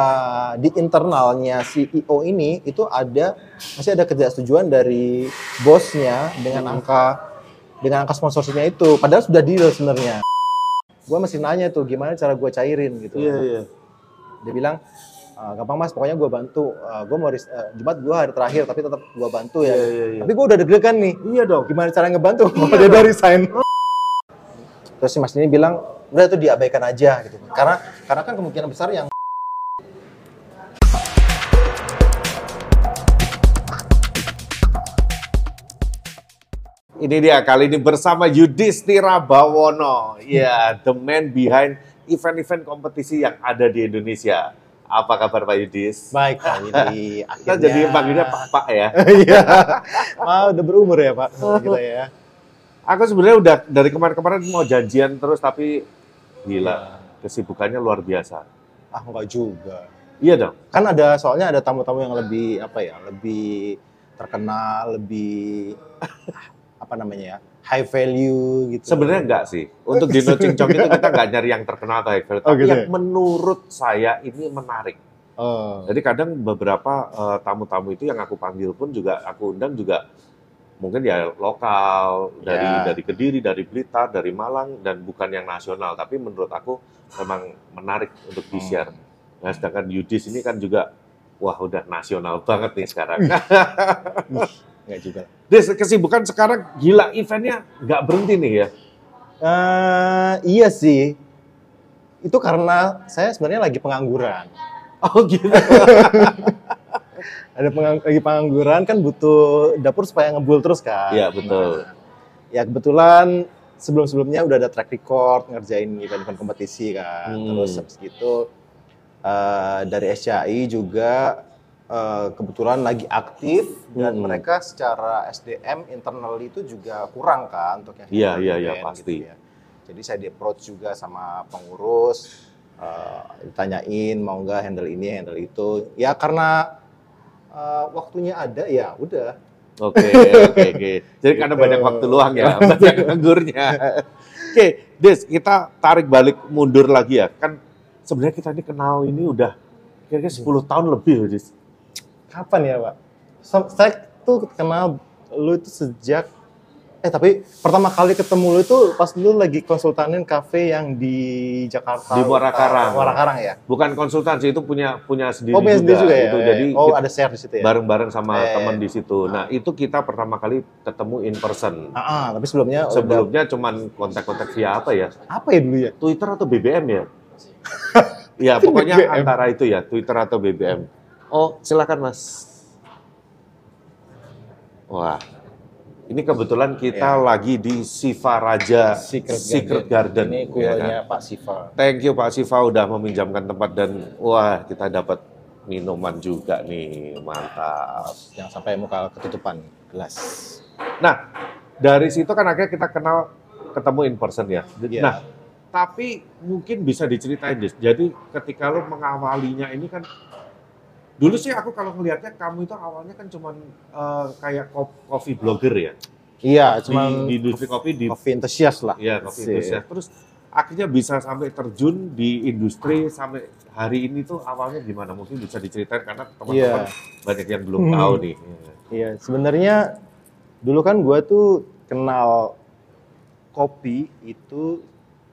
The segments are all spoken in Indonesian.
Uh, di internalnya CEO ini itu ada masih ada ketidaksetujuan dari bosnya dengan angka dengan angka sponsorshipnya itu. Padahal sudah deal sebenarnya. Gue masih nanya tuh gimana cara gue cairin gitu. Iya, iya. Dia bilang "Ah, gampang mas, pokoknya gue bantu. Uh, gue mau eh, Jumat gue hari terakhir, tapi tetap gue bantu ya. Iya, iya, iya. Tapi gue udah deg-degan nih. Iya dong. Gimana cara ngebantu? Iya dia dong. udah resign. Terus si mas ini bilang, udah itu diabaikan aja gitu. Karena karena kan kemungkinan besar yang Ini dia kali ini bersama Yudhistira Bawono. Ya, the man behind event-event kompetisi yang ada di Indonesia. Apa kabar Pak Yudhis? baik Pak Widi. Kita jadi panggilnya Pak-Pak ya. Iya. Wah, udah berumur ya Pak kita ya. Aku sebenarnya udah dari kemarin-kemarin mau janjian terus tapi gila kesibukannya luar biasa. Ah enggak juga. Iya dong. Kan ada soalnya ada tamu-tamu yang lebih apa ya, lebih terkenal, lebih apa namanya ya, high value gitu. Sebenarnya enggak sih. Untuk di No Cincong itu kita nggak nyari yang terkenal atau high value. Oh, Tapi gitu yang ya? menurut saya ini menarik. Oh. Jadi kadang beberapa eh, tamu-tamu itu yang aku panggil pun juga aku undang juga mungkin ya lokal dari Ya. dari Kediri, dari Blitar, dari Malang dan bukan yang nasional. Tapi menurut aku memang menarik untuk di share. Nah, sedangkan Yudis ini kan juga wah udah nasional banget nih sekarang. Enggak juga. Des, kesibukan sekarang gila eventnya nggak berhenti nih ya. Eh, iya sih. Itu karena saya sebenarnya lagi pengangguran. Oh gitu. Ada pengang- lagi pengangguran kan butuh dapur supaya ngebul terus kan. Iya, betul. Nah, ya kebetulan sebelum-sebelumnya udah ada track record ngerjain event-event kompetisi kan. Hmm. Terus habis gitu eh, dari SCI juga eh, kebetulan lagi aktif dan Hmm. mereka secara SDM internal itu juga kurang kan untuk yang Iya, iya, iya, event pasti. ya. Jadi saya di approach juga sama pengurus eh, ditanyain mau nggak handle ini handle itu. Ya karena eh, waktunya ada ya udah Oke, oke, oke. Jadi karena Gitu. banyak waktu luang ya, banyak nganggurnya. Oke, Des, kita tarik balik mundur lagi ya. Kan sebenarnya kita ini kenal ini udah kira-kira 10 tahun lebih, loh, Des. Kapan ya, Pak? So- Saya tuh kenal lu itu sejak eh tapi pertama kali ketemu lu itu pas lu lagi konsultanin kafe yang di Jakarta. Di Muara Karang. Muara Karang ya. Bukan konsultansi itu punya punya sendiri Oh, punya juga. sendiri juga ya. Itu ya. jadi oh, ada share di situ ya. bareng-bareng sama Eh. teman di situ. Nah, itu kita pertama kali ketemu in person. Ah, ah, tapi sebelumnya udah Sebelumnya cuman kontak-kontak via apa ya? apa ya dulu ya? Twitter atau BBM ya? ya, pokoknya BBM. antara itu ya, Twitter atau BBM. Oh, silakan Mas. Wah, ini kebetulan kita Ya. lagi di Siva Raja Secret, Garden. Ini ya kan? Pak Siva. Thank you Pak Siva udah meminjamkan tempat dan wah kita dapat minuman juga nih, mantap. Yang sampai muka ketutupan gelas. Nah, dari situ kan akhirnya kita kenal ketemu in person ya. Iya. Nah, tapi mungkin bisa diceritain. Jadi ketika lo mengawalinya ini kan dulu sih aku kalau ngelihatnya kamu itu awalnya kan cuman eh, kayak coffee blogger ya. Iya, Di, cuman di industri kopi di coffee enthusiast lah. ya coffee Sih. enthusiast. Terus akhirnya bisa sampai terjun di industri sampai hari ini tuh awalnya gimana? Mungkin bisa diceritain karena teman-teman banyak yang belum Hmm. tahu nih. Iya, sebenarnya dulu kan gue tuh kenal kopi itu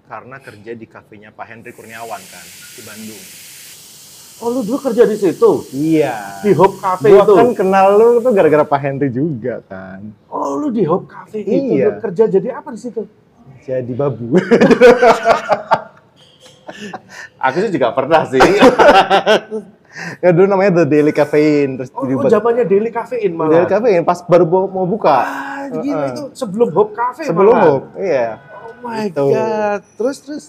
karena kerja di kafenya Pak Henry Kurniawan kan di Bandung. Oh, lu dulu kerja di situ? Iya. Di Hope Cafe Gue itu? kan kenal lu tuh gara-gara Pak Henry juga kan. Oh, lu di Hope Cafe itu Iya. lu kerja jadi apa di situ? Jadi babu. Aku sih juga pernah sih. ya dulu namanya The Daily Caffeine terus oh, oh zamannya Daily Cafein The malah. Daily Caffeine pas baru mau buka Ah, gila Heeh. itu sebelum Hope Cafe sebelum malah. Hope. Iya. Oh my Gitu. god. Terus terus.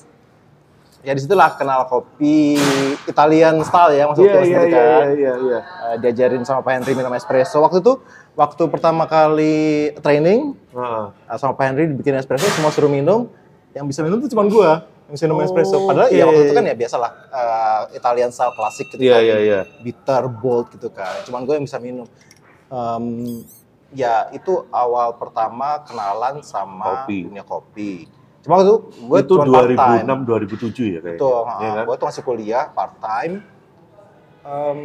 Ya di situlah kenal kopi Italian style ya maksudnya Iya iya Didi iya kan. iya iya. Eh, diajarin sama Pak Henry minum espresso. Waktu itu waktu pertama kali training eh, sama Pak Henry bikin espresso semua suruh minum. Yang bisa minum tuh cuma gua yang bisa minum Oh, espresso. Padahal ya oke. waktu itu kan ya biasalah eh, Italian style klasik gitu Iya kan. iya iya. Bitter, bold gitu kan. Cuman gue yang bisa minum. Em, ya itu awal pertama kenalan sama Kopi. dunia kopi. Cuma itu gue itu cuma part time. 2006 2007 ya kayaknya. Betul, Iya kan? gue tuh masih kuliah part time. Em,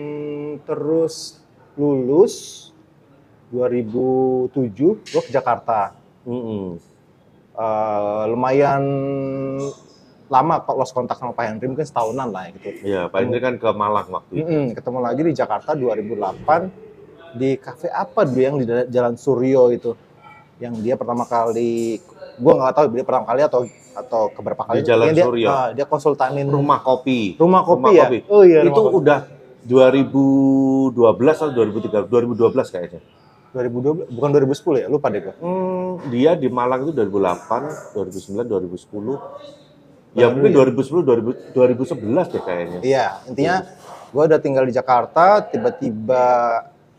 terus lulus 2007 gue ke Jakarta. Mm-mm. Eh, lumayan lama kok lost kontak sama Pak Henry mungkin setahunan lah gitu. Iya, Pak Hendri kan ke Malang waktu itu. Mm-mm, ketemu lagi di Jakarta 2008 di kafe apa dulu yang di Jalan Suryo itu yang dia pertama kali gua nggak tahu dia pertama kali atau atau keberapa kali Di Jalan dia, Suryo. ah, dia konsultanin Rumah kopi. rumah kopi Rumah ya kopi. oh iya itu rumah kopi. udah 2012 atau 2013 2012 kayaknya 2012 bukan 2010 ya lupa deh gua hmm, dia di Malang itu 2008 2009 2010 ya mungkin ya? 2010 2000, 2011 deh kayaknya iya intinya gua udah tinggal di Jakarta tiba-tiba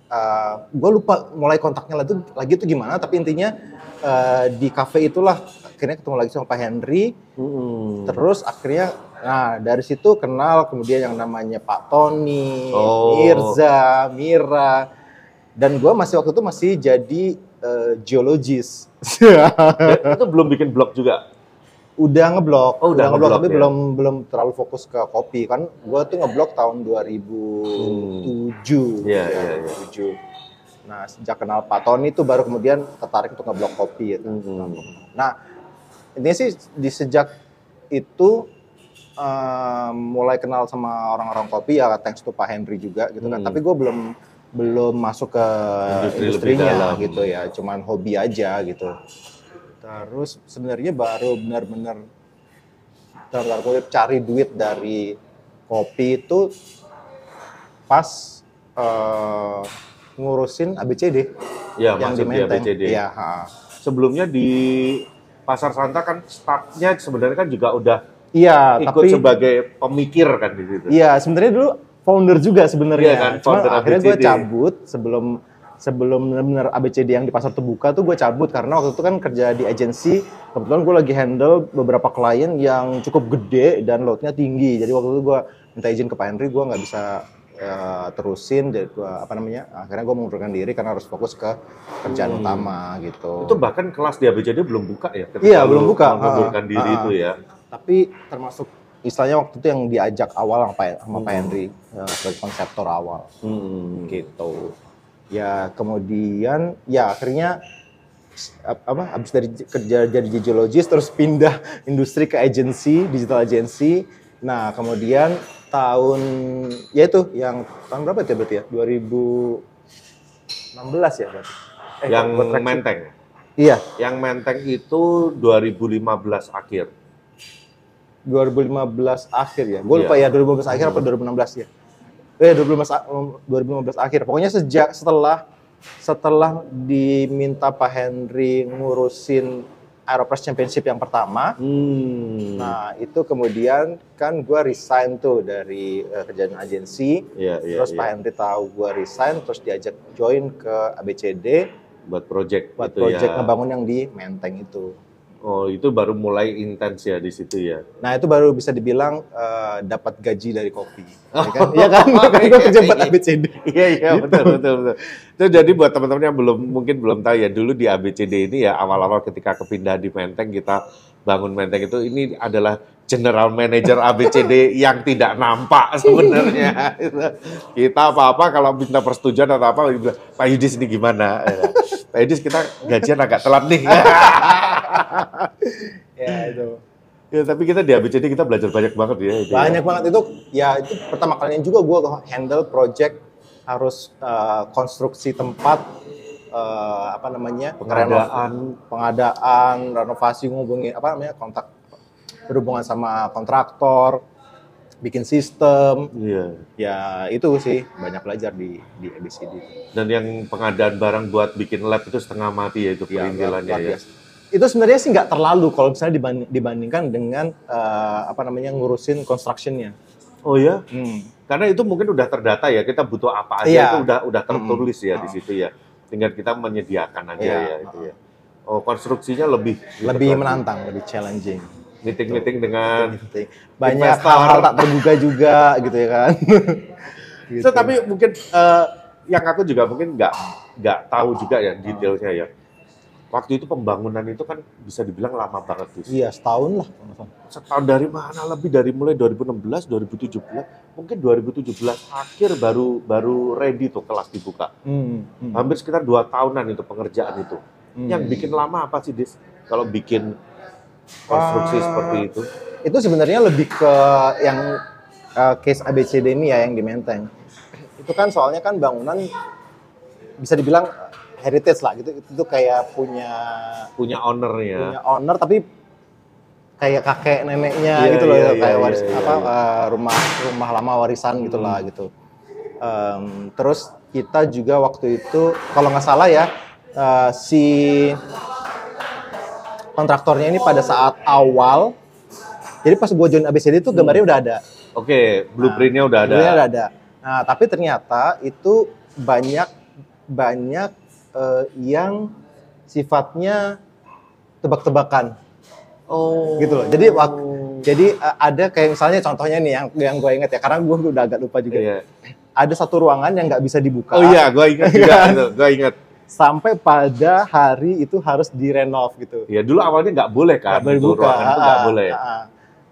eh, gua lupa mulai kontaknya lagi lagi tuh gimana tapi intinya eh, di kafe itulah akhirnya ketemu lagi sama Pak Henry Mm-mm. Terus akhirnya, nah dari situ kenal kemudian yang namanya Pak Tony, Oh. Mirza, Mira, dan gue masih waktu itu masih jadi eh, geologis. Itu belum bikin blog juga udah ngeblok, Oh, udah ngeblok ngeblok tapi ya. belum belum terlalu fokus ke kopi kan. Gue tuh ngeblok tahun 2007. Iya, ya, iya, iya. 2007. Nah sejak kenal Pak Tony itu baru kemudian tertarik untuk ngeblok kopi. Gitu. Mm-mm. Nah, intinya sih di sejak itu em, mulai kenal sama orang-orang kopi ya thanks to Pak Henry juga gitu kan. Hmm. Tapi gue belum belum masuk ke Industri industrinya gitu ya, cuman hobi aja gitu. Terus sebenarnya baru benar-benar dalam kutip cari duit dari kopi itu pas eh, ngurusin ABCD ya yang di Menteng. ABCD Iya, ha. sebelumnya di Pasar Santa kan startnya sebenarnya kan juga udah Iya, ikut tapi sebagai pemikir kan di situ Iya, sebenarnya dulu founder juga sebenarnya. Iya kan, Cuma founder akhirnya gue cabut sebelum sebelum benar-benar ABCD yang di pasar terbuka tuh gue cabut karena waktu itu kan kerja di agensi. Kebetulan gue lagi handle beberapa klien yang cukup gede dan loadnya tinggi. Jadi waktu itu gue minta izin ke Pak Henry, gue nggak bisa eh, terusin. Jadi gue apa namanya? Akhirnya gue mengundurkan diri karena harus fokus ke kerjaan Hmm. utama gitu. itu bahkan kelas di ABCD belum buka ya Iya, lu belum buka. mengundurkan Ah, diri ah, itu ya tapi termasuk istilahnya waktu itu yang diajak awal sama Pak, sama Pak Hmm. Henry eh, sebagai konseptor awal. Hmm. gitu ya kemudian ya akhirnya apa habis dari kerja jadi geologis terus pindah industri ke agency digital agency nah kemudian tahun ya itu yang tahun berapa itu ya berarti ya? 2016 ya berarti. Eh, yang. Menteng. Iya. Yang Menteng itu 2015 akhir. 2015 akhir ya? Gue lupa Iya. ya 2015 akhir apa 2016 ya? Eh 2015 a- 2015 akhir. Pokoknya sejak setelah setelah diminta Pak Henry ngurusin Aeropress Championship yang pertama hmm. nah itu kemudian kan gue resign tuh dari eh, kerjaan agensi Iya, iya, terus iya. Pak Henry tahu gue resign terus diajak join ke ABCD buat project buat gitu project ya. ngebangun yang di Menteng itu Oh, itu baru mulai intens ya di situ ya. Nah itu baru bisa dibilang eh, dapat gaji dari kopi, ya kan? Iya kan? Makanya gue kerja buat ABCD. Iya, iya, Gitu. betul, betul, betul. Itu jadi buat teman-teman yang belum mungkin belum tahu ya, dulu di ABCD ini ya awal-awal ketika kepindah di Menteng kita bangun Menteng itu ini adalah general manager ABCD yang tidak nampak sebenarnya. kita apa-apa kalau minta persetujuan atau apa, Pak Yudis ini gimana? Pak Yudis kita gajian agak telat nih. ya itu. ya, tapi kita di ABCD kita belajar banyak banget ya. itu ya. Banyak banget itu. Ya itu pertama kalinya juga gue handle project harus eh, konstruksi tempat eh, apa namanya Pengadaan. pengadaan renovasi ngubungin apa namanya kontak berhubungan sama kontraktor bikin sistem Iya. ya itu sih banyak belajar di di ABCD Dan yang pengadaan barang buat bikin lab itu setengah mati ya itu Ya, perintilannya luar ya. Itu sebenarnya sih nggak terlalu kalau misalnya dibanding- dibandingkan dengan eh, apa namanya ngurusin constructionnya. Oh ya? Hmm. Karena itu mungkin udah terdata ya, kita butuh apa aja Iya. itu udah udah tertulis ya di Ah. situ ya. Tinggal kita menyediakan aja Iya. ya itu ya. Oh, konstruksinya lebih Lebih lagi. menantang, lebih challenging. Meeting-meeting dengan Banyak Investor. hal-hal tak terduga juga gitu ya kan. Gitu. So, tapi mungkin eh, yang aku juga mungkin nggak nggak tahu juga ya detailnya ya. Waktu itu pembangunan itu kan bisa dibilang lama banget Dis. Iya, setahun lah. Setahun dari mana lebih dari mulai 2016, 2017, mungkin 2017 akhir baru baru ready tuh kelas dibuka. Hmm, hmm. Hampir sekitar dua tahunan itu pengerjaan itu. Hmm. Yang bikin lama apa sih Dis? Kalau bikin konstruksi Ah. seperti itu? itu sebenarnya lebih ke yang uh, case ABCD ini ya yang di Menteng. Itu kan soalnya kan bangunan bisa dibilang uh, heritage lah gitu. Itu tuh kayak punya Punya ownernya. punya owner tapi kayak kakek neneknya Iya, gitu loh iya, kayak iya, waris iya, apa iya. uh, rumah rumah lama warisan gitu lah gitu. Em, terus kita juga waktu itu kalau nggak salah ya uh, si kontraktornya ini pada saat awal jadi pas gue join ABCD itu gambarnya udah ada Oke, blueprintnya udah ada. Blueprintnya udah ada. Nah, tapi ternyata itu banyak banyak eh, yang sifatnya tebak-tebakan Oh. gitu loh. Jadi wak- jadi eh, ada kayak misalnya contohnya nih yang yang gue inget ya karena gue udah agak lupa juga. Iya. Ada satu ruangan yang nggak bisa dibuka Oh iya, gue ingat juga itu, gue ingat. sampai pada hari itu harus direnov gitu. Ya dulu awalnya nggak boleh kan, Nggak boleh itu dibuka. ruangan itu nggak Ah, boleh. ah, ah.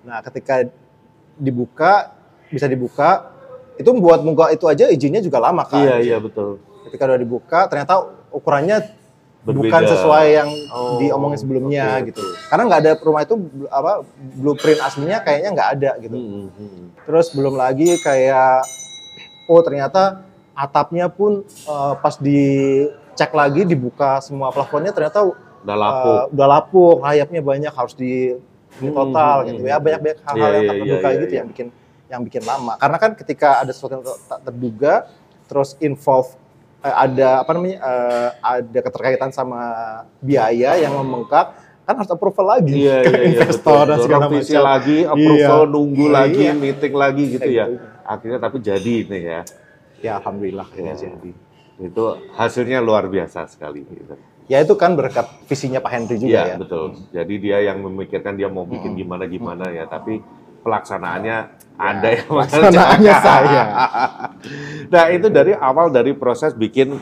Nah, ketika dibuka bisa dibuka itu buat buka itu aja izinnya juga lama kan. Iya iya betul. Ketika udah dibuka ternyata ukurannya Berbeda. bukan sesuai yang Oh, diomongin sebelumnya oke, gitu. Karena nggak ada rumah itu apa blueprint aslinya kayaknya nggak ada gitu. Hmm, hmm. Terus belum lagi kayak oh ternyata atapnya pun eh, pas dicek lagi dibuka semua plafonnya ternyata Udah lapuk. eh, udah lapuk, rayapnya banyak harus di ini Hmm, total hmm, gitu hmm. ya banyak-banyak hal-hal Iya, yang iya, tak terduga iya, gitu iya. yang bikin yang bikin lama. Karena kan ketika ada sesuatu yang tak terduga terus involve ada apa namanya eh, ada keterkaitan sama biaya yang membengkak kan harus approval lagi Iya ke iya iya investor betul. dan segala macam. lagi, approval, nunggu Iya. lagi, meeting lagi gitu Kayak ya. Akhirnya tapi jadi ini ya. Ya alhamdulillah Ya, jadi. Itu hasilnya luar biasa sekali. Gitu. Ya itu kan berkat visinya Pak Henry juga Iya ya. betul. Jadi dia yang memikirkan dia mau bikin gimana gimana ya, tapi pelaksanaannya Anda yang Ya, pelaksanaannya saya. nah itu dari awal dari proses bikin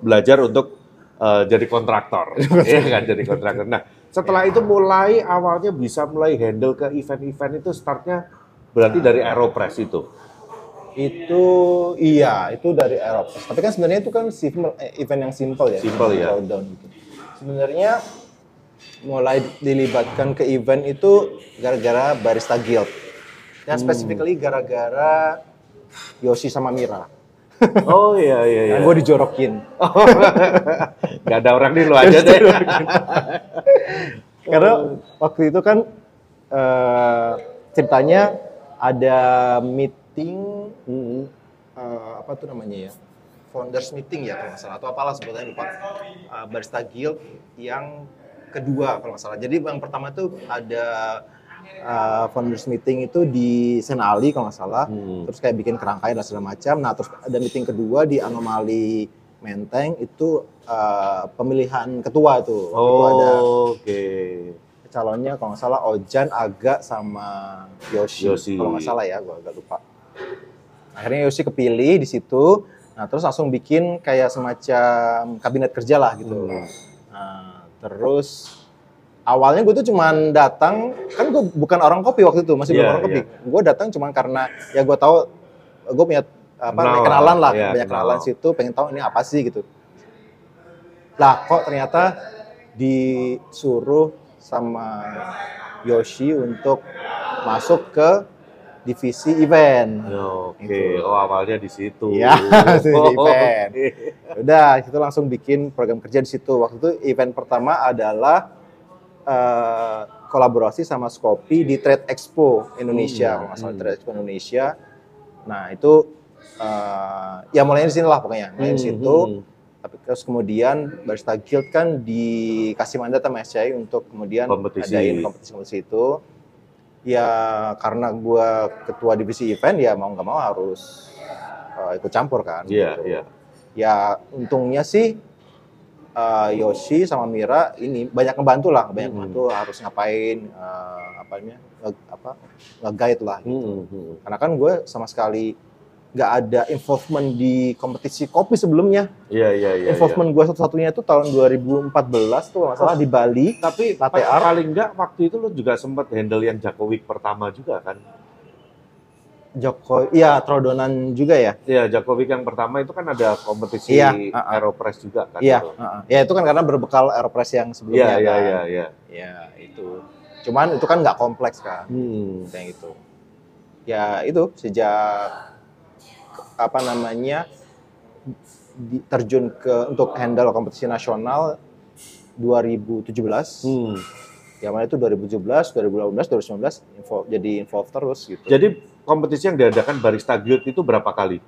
belajar untuk eh, jadi kontraktor, Iya kan jadi kontraktor. Nah setelah itu mulai awalnya bisa mulai handle ke event-event itu startnya berarti dari Aeropress itu. Itu iya, itu dari Eropa. Tapi kan sebenarnya itu kan simple, eh, event yang simple ya. Simple ya. Showdown gitu. Sebenarnya mulai dilibatkan ke event itu gara-gara Barista Guild. Dan Hmm. specifically gara-gara Yoshi sama Mira. Oh iya iya iya. Gue dijorokin. Gak ada orang di lu aja deh. Karena waktu itu kan eh, ceritanya ada meeting Mm-mm. eh, apa tuh namanya ya founders meeting ya kalau nggak salah atau apalah sebetulnya lupa Eh, barista guild yang kedua kalau nggak salah jadi yang pertama tuh ada eh, founders meeting itu di Senali kalau nggak salah Hmm. terus kayak bikin kerangkaian dan segala macam nah terus ada meeting kedua di anomali Menteng itu eh, pemilihan ketua tuh itu ada Oh, oke. calonnya kalau nggak salah Ojan, Aga sama Yoshi. Yoshi. Kalau nggak salah ya, gue agak lupa. Akhirnya Yoshi kepilih di situ. Nah terus langsung bikin kayak semacam kabinet kerja lah gitu. Hmm. Terus awalnya gue tuh cuman datang, kan gue bukan orang kopi waktu itu, masih belum Iya, orang kopi. Gue datang cuman karena ya gue tahu gue punya apa Kenal namanya, kenalan lah. lah, Iya, banyak kenal. kenalan situ, pengen tahu ini apa sih gitu. Lah kok ternyata disuruh sama Yoshi untuk masuk ke divisi event. Ya, Oke, Gitu. oh awalnya di situ. Iya, di Oh, event. oke. Udah, itu langsung bikin program kerja di situ. Waktu itu event pertama adalah eh, kolaborasi sama Skopi di Trade Expo Indonesia, Hmm, kalau nggak salah hmm. Trade Expo Indonesia. Nah itu eh, ya mulainya di sini lah pokoknya, mulai di Hmm, situ. hmm. Tapi terus kemudian Barista Guild kan dikasih mandat sama SCI untuk kemudian Kompetisi. adain kompetisi-kompetisi itu. Ya karena gua ketua divisi event ya mau nggak mau harus eh, ikut campur kan. Iya, gitu. iya. Ya untungnya sih eh, Yoshi sama Mira ini banyak ngebantu lah, banyak Hmm. ngebantu harus ngapain eh, apa namanya nge, apa nge-guide lah. Hmm, hmm. Karena kan gue sama sekali nggak ada involvement di kompetisi kopi sebelumnya. Iya, iya, iya. involvement gue satu-satunya itu tahun 2014 tuh kalau nggak salah di Bali. iya. Tapi Latte pa- art. paling enggak waktu itu lu juga sempat handle yang Jakowi pertama juga kan? Joko, iya Trodonan juga ya. Iya, Jakowi yang pertama itu kan ada kompetisi Iya, uh-uh. Aeropress juga kan? Iya, heeh. ya itu kan karena berbekal Aeropress yang Iya, sebelumnya. iya, kan. iya, iya. Ya itu. Cuman itu kan nggak kompleks kan, Hmm. kayak gitu. Ya itu sejak apa namanya di- terjun ke untuk handle kompetisi nasional 2017. Hmm. Yang mana itu 2017, 2018, 2019 info, jadi involved terus gitu. Jadi kompetisi yang diadakan Barista Guild itu berapa kali?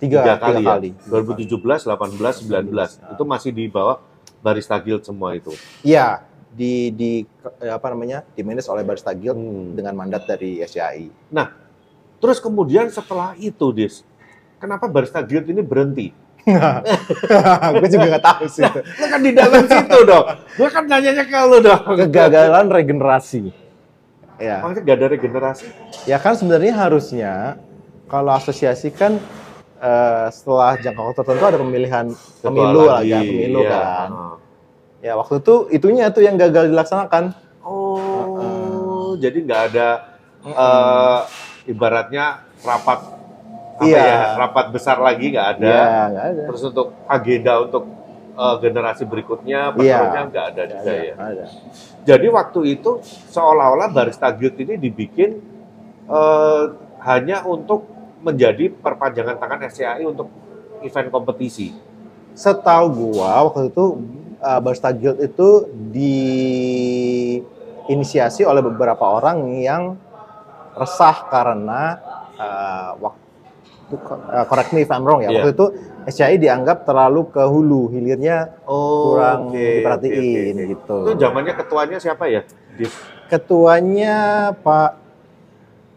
tiga, Tiga tiga kali, kali. ya? 2017, 18, 19. Ah. Itu masih di bawah Barista Guild semua itu. Iya, di di apa namanya? di manage oleh Barista Guild Hmm. dengan mandat dari SCI. Terus kemudian setelah itu, Dis, kenapa Barista Guild ini berhenti? gue juga nggak tahu sih itu. Lu kan di dalam situ dong. Gue kan nanyanya ke lu dong. Kegagalan regenerasi. Ya, Maksudnya gak ada regenerasi? ya kan sebenarnya harusnya kalau asosiasi kan eh, setelah jangka waktu tertentu ada pemilihan pemilu lah lagi, ya, pemilu iya. kan. Ya waktu itu itunya tuh yang gagal dilaksanakan. Oh, jadi nggak ada eh, ibaratnya rapat apa Iya. ya, rapat besar lagi nggak ada. Iya, ada. Terus untuk agenda untuk eh, generasi berikutnya, Iya. penerusnya nggak ada juga ada, ya. ada. Jadi waktu itu seolah-olah Barista Guild ini dibikin eh, hanya untuk menjadi perpanjangan tangan SCAI untuk event kompetisi. Setahu gua waktu itu uh, Barista Guild itu diinisiasi oleh beberapa orang yang resah karena uh, waktu uh, correct me if I'm wrong ya. Iya. Waktu itu SCI dianggap terlalu ke hulu, hilirnya Oh, kurang oke, diperhatiin oke, oke. gitu. Itu zamannya ketuanya siapa ya? Dis. Ketuanya Pak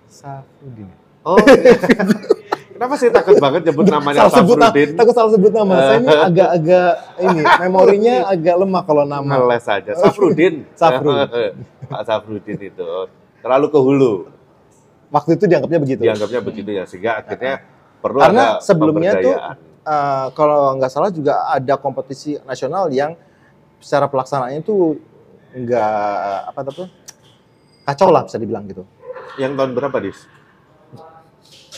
Safudin. Oh, kenapa sih takut banget nyebut namanya salah sebut Safrudin? takut salah sebut nama. Saya ini agak-agak ini memorinya agak lemah kalau nama. Ngeles aja. Safrudin. Safrudin. Pak Safrudin itu. Terlalu ke hulu. Waktu itu dianggapnya begitu. Dianggapnya begitu ya. Sehingga akhirnya perlu Karena ada sebelumnya tuh. Eh, kalau nggak salah juga ada kompetisi nasional yang secara pelaksanaannya itu nggak apa tuh kacau lah bisa dibilang gitu. Yang tahun berapa, Dis?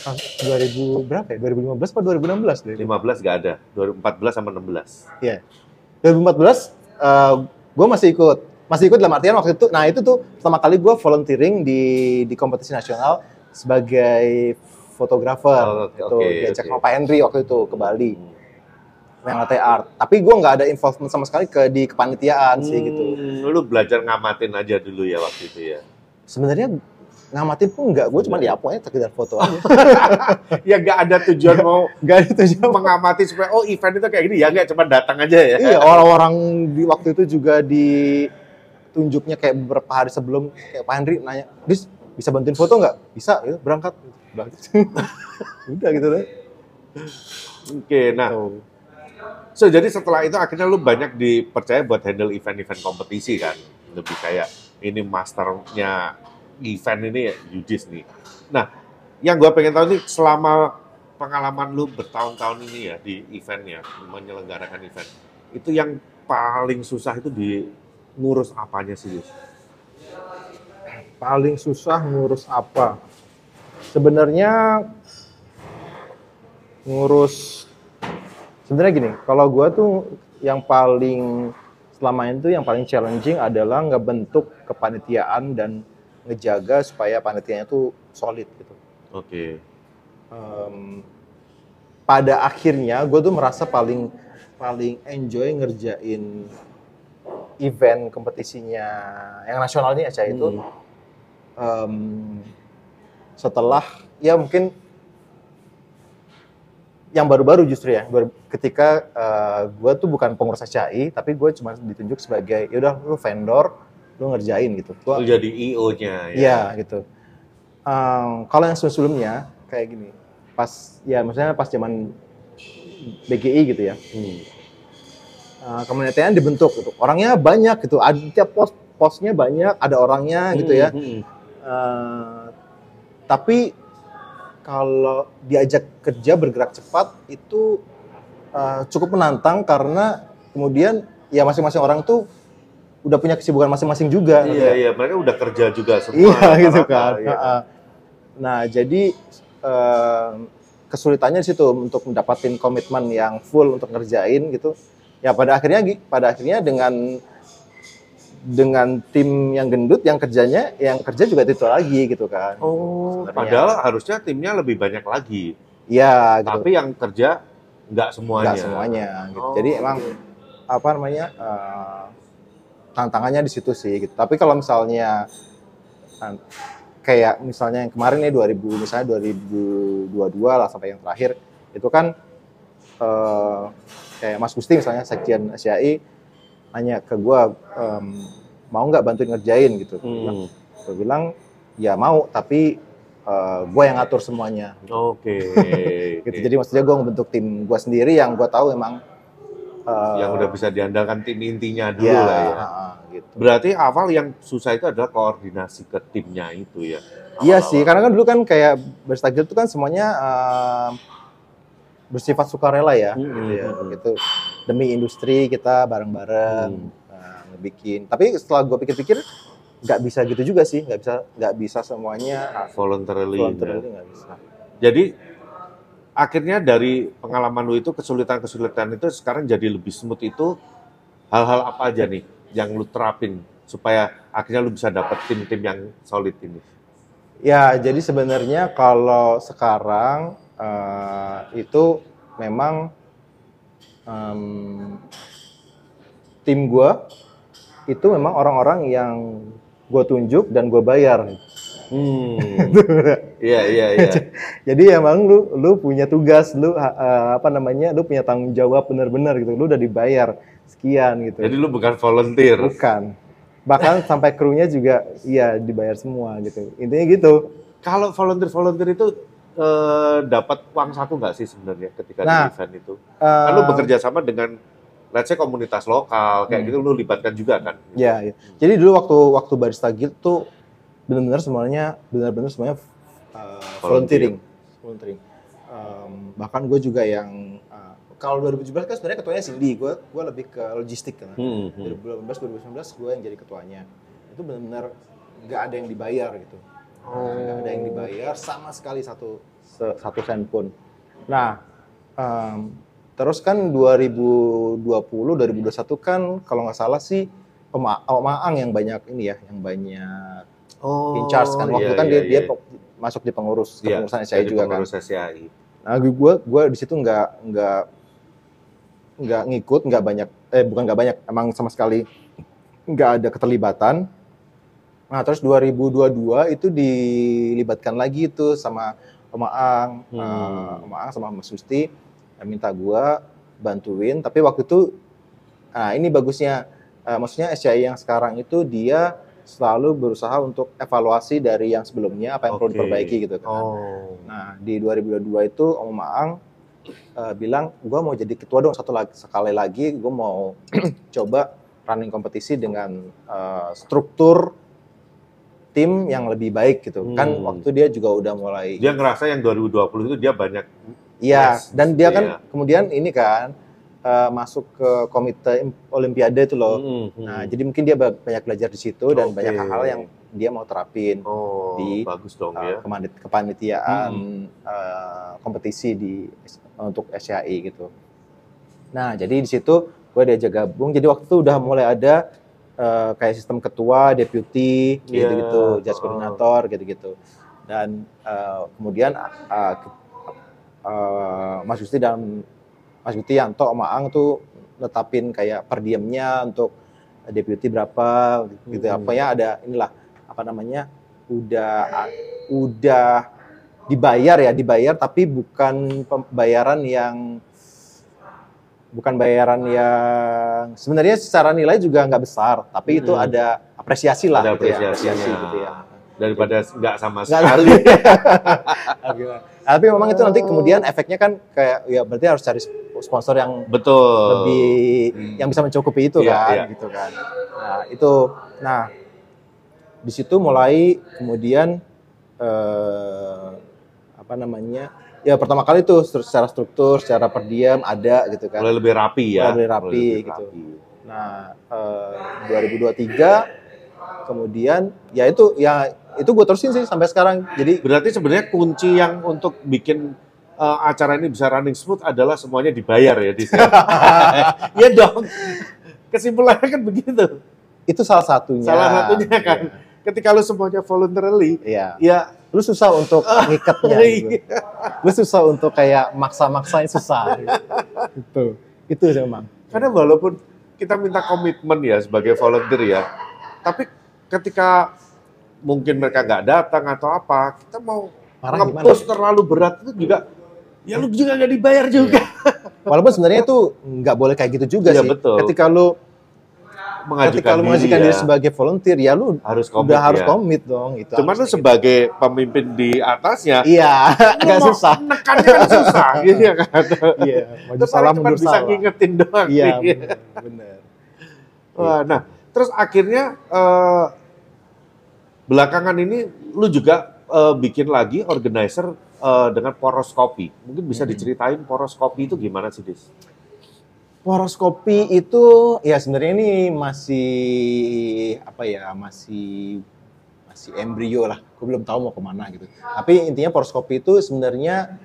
Tahun 2000 berapa ya? 2015 atau 2016 deh. 15 nggak ada. 2014 sama 16. Iya. 2014 gue masih ikut. Masih ikut dalam artian waktu itu, nah itu tuh pertama kali gue volunteering di di kompetisi nasional sebagai fotografer. Oh, oke, itu oke, diajak oke. sama Pak Henry waktu itu ke Bali. Yang latte art. Tapi gue nggak ada involvement sama sekali ke di kepanitiaan sih gitu. Hmm, Lu belajar ngamatin aja dulu ya waktu itu ya. Sebenarnya ngamatin pun nggak, gue cuma di aponya sekedar foto aja. Ya nggak ada tujuan mau Gak ada tujuan. mengamati supaya oh event itu kayak gini ya nggak cuma datang aja ya. iya, orang-orang di waktu itu juga ditunjuknya kayak beberapa hari sebelum kayak Pak Henry nanya, "Dis, bisa bantuin foto nggak?" Bisa, ya, berangkat. Berangkat. Udah gitu deh. Oke, nah. So, jadi setelah itu akhirnya lu banyak dipercaya buat handle event-event kompetisi kan. Lebih kayak ini masternya event ini ya Yudis nih. Nah, yang gua pengen tahu nih selama pengalaman lu bertahun-tahun ini ya di eventnya, menyelenggarakan event. Itu yang paling susah itu di ngurus apanya sih, Yus? Paling susah ngurus apa? Sebenarnya ngurus sebenarnya gini, kalau gua tuh yang paling selama itu yang paling challenging adalah ngebentuk kepanitiaan dan ngejaga supaya panitianya tuh solid gitu. Oke. Em, pada akhirnya gue tuh merasa paling paling enjoy ngerjain event kompetisinya yang nasional ini aja itu Hmm. em, setelah ya mungkin yang baru-baru justru ya baru- ketika gue tuh bukan pengurus HCI tapi gue cuma ditunjuk sebagai yaudah lu vendor lu ngerjain gitu gua, Lu jadi IO-nya ya. Iya gitu. Em, kalau yang sebelumnya kayak gini, pas ya maksudnya pas zaman BGI gitu ya, Hmm. uh, dibentuk gitu. Orangnya banyak gitu, ada tiap pos posnya banyak, ada orangnya gitu ya. Hmm, hmm. Tapi kalau diajak kerja bergerak cepat itu uh, cukup menantang karena kemudian ya masing-masing orang tuh udah punya kesibukan masing-masing juga. Iya, ya. iya, mereka udah kerja juga semua. Iya gitu kan. iya Heeh. Nah jadi eh, kesulitannya di situ untuk mendapatkan komitmen yang full untuk ngerjain gitu. Ya pada akhirnya pada akhirnya dengan dengan tim yang gendut yang kerjanya yang kerja juga itu lagi gitu kan. Oh, Sebenarnya. padahal harusnya timnya lebih banyak lagi. Iya gitu. Tapi yang kerja nggak semuanya. Nggak semuanya gitu. Oh. Jadi emang apa namanya eh, tantangannya di situ sih gitu. Tapi kalau misalnya kayak misalnya yang kemarin nih 2000 misalnya 2022 lah sampai yang terakhir itu kan eh, kayak Mas Gusti misalnya Sekjen SCI nanya ke gua em, mau nggak bantuin ngerjain gitu. Hmm. gua bilang ya mau tapi eh, gua yang ngatur semuanya Oke. gitu. Jadi maksudnya gue ngebentuk tim gue sendiri yang gue tahu emang eh, yang udah bisa diandalkan tim intinya dulu ya, lah ya. gitu. Berarti awal yang susah itu adalah koordinasi ke timnya itu ya. Iya sih, karena kan dulu kan kayak berstagil itu kan semuanya eh, bersifat sukarela ya, Hmm, gitu ya, hmm. gitu. Demi industri kita bareng-bareng Hmm. nah, ngebikin. Tapi setelah gue pikir-pikir nggak bisa gitu juga sih, nggak bisa nggak bisa semuanya voluntarily. voluntarily ya. nggak bisa. Jadi akhirnya dari pengalaman lu itu kesulitan-kesulitan itu sekarang jadi lebih smooth itu hal-hal apa aja nih yang lu terapin supaya akhirnya lu bisa dapet tim-tim yang solid ini. Ya, jadi sebenarnya kalau sekarang eh, itu memang em, tim gue itu memang orang-orang yang gue tunjuk dan gue bayar. Hmm. Iya iya iya. Jadi emang lu lu punya tugas, lu eh, apa namanya, lu punya tanggung jawab benar-benar gitu. Lu udah dibayar sekian gitu. Jadi lu bukan volunteer. Bukan. Bahkan sampai krunya juga iya dibayar semua gitu. Intinya gitu. Kalau volunteer-volunteer itu eh, dapat uang saku nggak sih sebenarnya ketika Nah, di event itu? Kan lu Eh, bekerja sama dengan let's say komunitas lokal kayak Hmm. gitu lu libatkan juga kan? Ya, ya. Jadi dulu waktu waktu barista guild tuh benar-benar semuanya benar-benar semuanya uh, volunteering. Volunteering. Um, bahkan gue juga yang uh, kalau 2017 kan sebenarnya ketuanya Cindy, gue gue lebih ke logistik kan. Hmm, hmm. 2018 2019 gue yang jadi ketuanya. Itu benar-benar nggak ada yang dibayar gitu. Nggak ada yang dibayar sama sekali satu satu sen pun. Nah, um, terus kan 2020 2021 kan kalau nggak salah sih Oma, Oma Ang yang banyak ini ya, yang banyak Oh, in charge kan waktu iya, kan iya, dia dia iya. pe- masuk di pengurus Iya, kepengurusan SCI juga pengurus kan. SCI. Nah, gue gue di situ nggak nggak nggak ngikut, nggak banyak eh bukan nggak banyak, emang sama sekali nggak ada keterlibatan. Nah, terus 2022 itu dilibatkan lagi itu sama Om Aang, Hmm. eh, Om Aang sama Mas Susti minta gua bantuin, tapi waktu itu nah ini bagusnya eh, maksudnya SCI yang sekarang itu dia selalu berusaha untuk evaluasi dari yang sebelumnya apa yang perlu Oke. diperbaiki gitu kan. Oh. Nah, di 2022 itu Om Maang eh, bilang, gue mau jadi ketua dong satu lagi sekali lagi, gue mau coba running kompetisi dengan eh, struktur tim yang lebih baik gitu. Kan Hmm. waktu dia juga udah mulai, Dia ngerasa yang 2020 itu dia banyak iya. Dan dia kan iya. kemudian ini kan eh, masuk ke komite Olimpiade itu loh. Hmm, hmm. Nah, jadi mungkin dia ba- banyak belajar di situ dan banyak hal-hal yang dia mau terapin. oh, di, bagus dong uh, ya. kepanitiaan Hmm. uh, kompetisi di untuk SCI gitu. Nah, jadi di situ gue diajak gabung. Jadi waktu itu udah mulai ada uh, kayak sistem ketua, deputi, Iya, gitu-gitu, judge oh. koordinator, gitu-gitu. Dan uh, kemudian uh, uh, Mas Gusti dan Mas Gusti Yanto sama Ang tuh netapin kayak per diemnya untuk deputi berapa gitu Hmm. apa ya ada inilah apa namanya udah udah dibayar ya dibayar tapi bukan pembayaran yang bukan bayaran yang sebenarnya secara nilai juga nggak besar tapi itu Hmm. ada apresiasi lah Ada gitu ya, apresiasinya. apresiasi gitu ya Daripada nggak sama sekali. Tapi memang itu nanti kemudian efeknya kan kayak ya berarti harus cari sponsor yang Betul. lebih Hmm. yang bisa mencukupi itu Iya, kan iya. gitu kan nah itu nah di situ mulai kemudian eh, apa namanya ya pertama kali tuh stru- secara struktur secara per diem ada gitu kan Mulai lebih rapi ya. Mulai lebih rapi, Mulai lebih gitu. rapi. nah eh, 2023 kemudian ya itu ya itu gue terusin sih sampai sekarang jadi Berarti sebenarnya kunci yang untuk bikin eh, acara ini bisa running smooth adalah semuanya dibayar ya di sini. Iya dong. Kesimpulannya kan begitu. itu salah satunya Salah satunya kan. Ketika lu semuanya voluntarily, Iya. ya lu susah untuk ngikatnya gitu. iya. lu susah untuk kayak maksa-maksain susah gitu. itu itu sih emang Karena walaupun kita minta komitmen ya sebagai volunteer ya, tapi ketika mungkin mereka nggak datang atau apa, kita mau gimana? terlalu berat itu juga, ya lu juga nggak dibayar juga. walaupun sebenarnya itu nggak boleh kayak gitu juga Iya, sih betul. ketika lu Mengajukan ketika lu mengajukan diri, diri ya, sebagai volunteer ya lu harus komit udah harus ya. komit dong gitu Cuman lu harusnya sebagai pemimpin di atasnya, gitu. iya agak susah Nekannya kan susah, gitu ya kan. iya maju Itu salah cuma bisa salah ngingetin doang. iya bener. Wah, nah, terus akhirnya eh, belakangan ini lu juga eh, bikin lagi organizer eh, dengan poros kopi. Mungkin bisa Hmm. diceritain poros kopi itu gimana sih, Dis? Poros kopi itu ya sebenarnya ini masih apa ya masih masih embrio lah. Gue belum tahu mau ke mana gitu. Tapi intinya poros kopi itu sebenarnya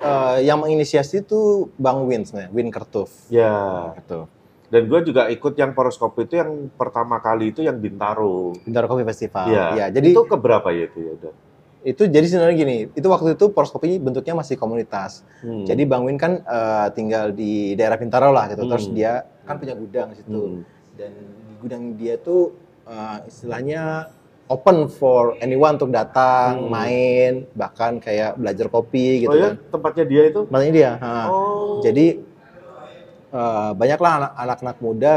eh, yang menginisiasi itu Bang Win sebenarnya, Win Kertuf. Ya. Gitu. Dan gue juga ikut yang poros kopi itu yang pertama kali itu yang Bintaro. Bintaro Kopi Festival. Iya. Ya, jadi itu keberapa ya itu ya? Itu jadi sebenarnya gini, itu waktu itu poros kopi bentuknya masih komunitas. Hmm. Jadi Bang Win kan eh, tinggal di daerah Bintaro lah gitu. Terus Hmm. dia kan punya gudang di situ. Hmm. dan di gudang dia tuh uh, istilahnya open for anyone untuk datang, Hmm. main, bahkan kayak belajar kopi gitu oh ya, kan. tempatnya dia itu? Makanya dia. ha. Oh. Jadi uh, banyaklah anak- anak-anak muda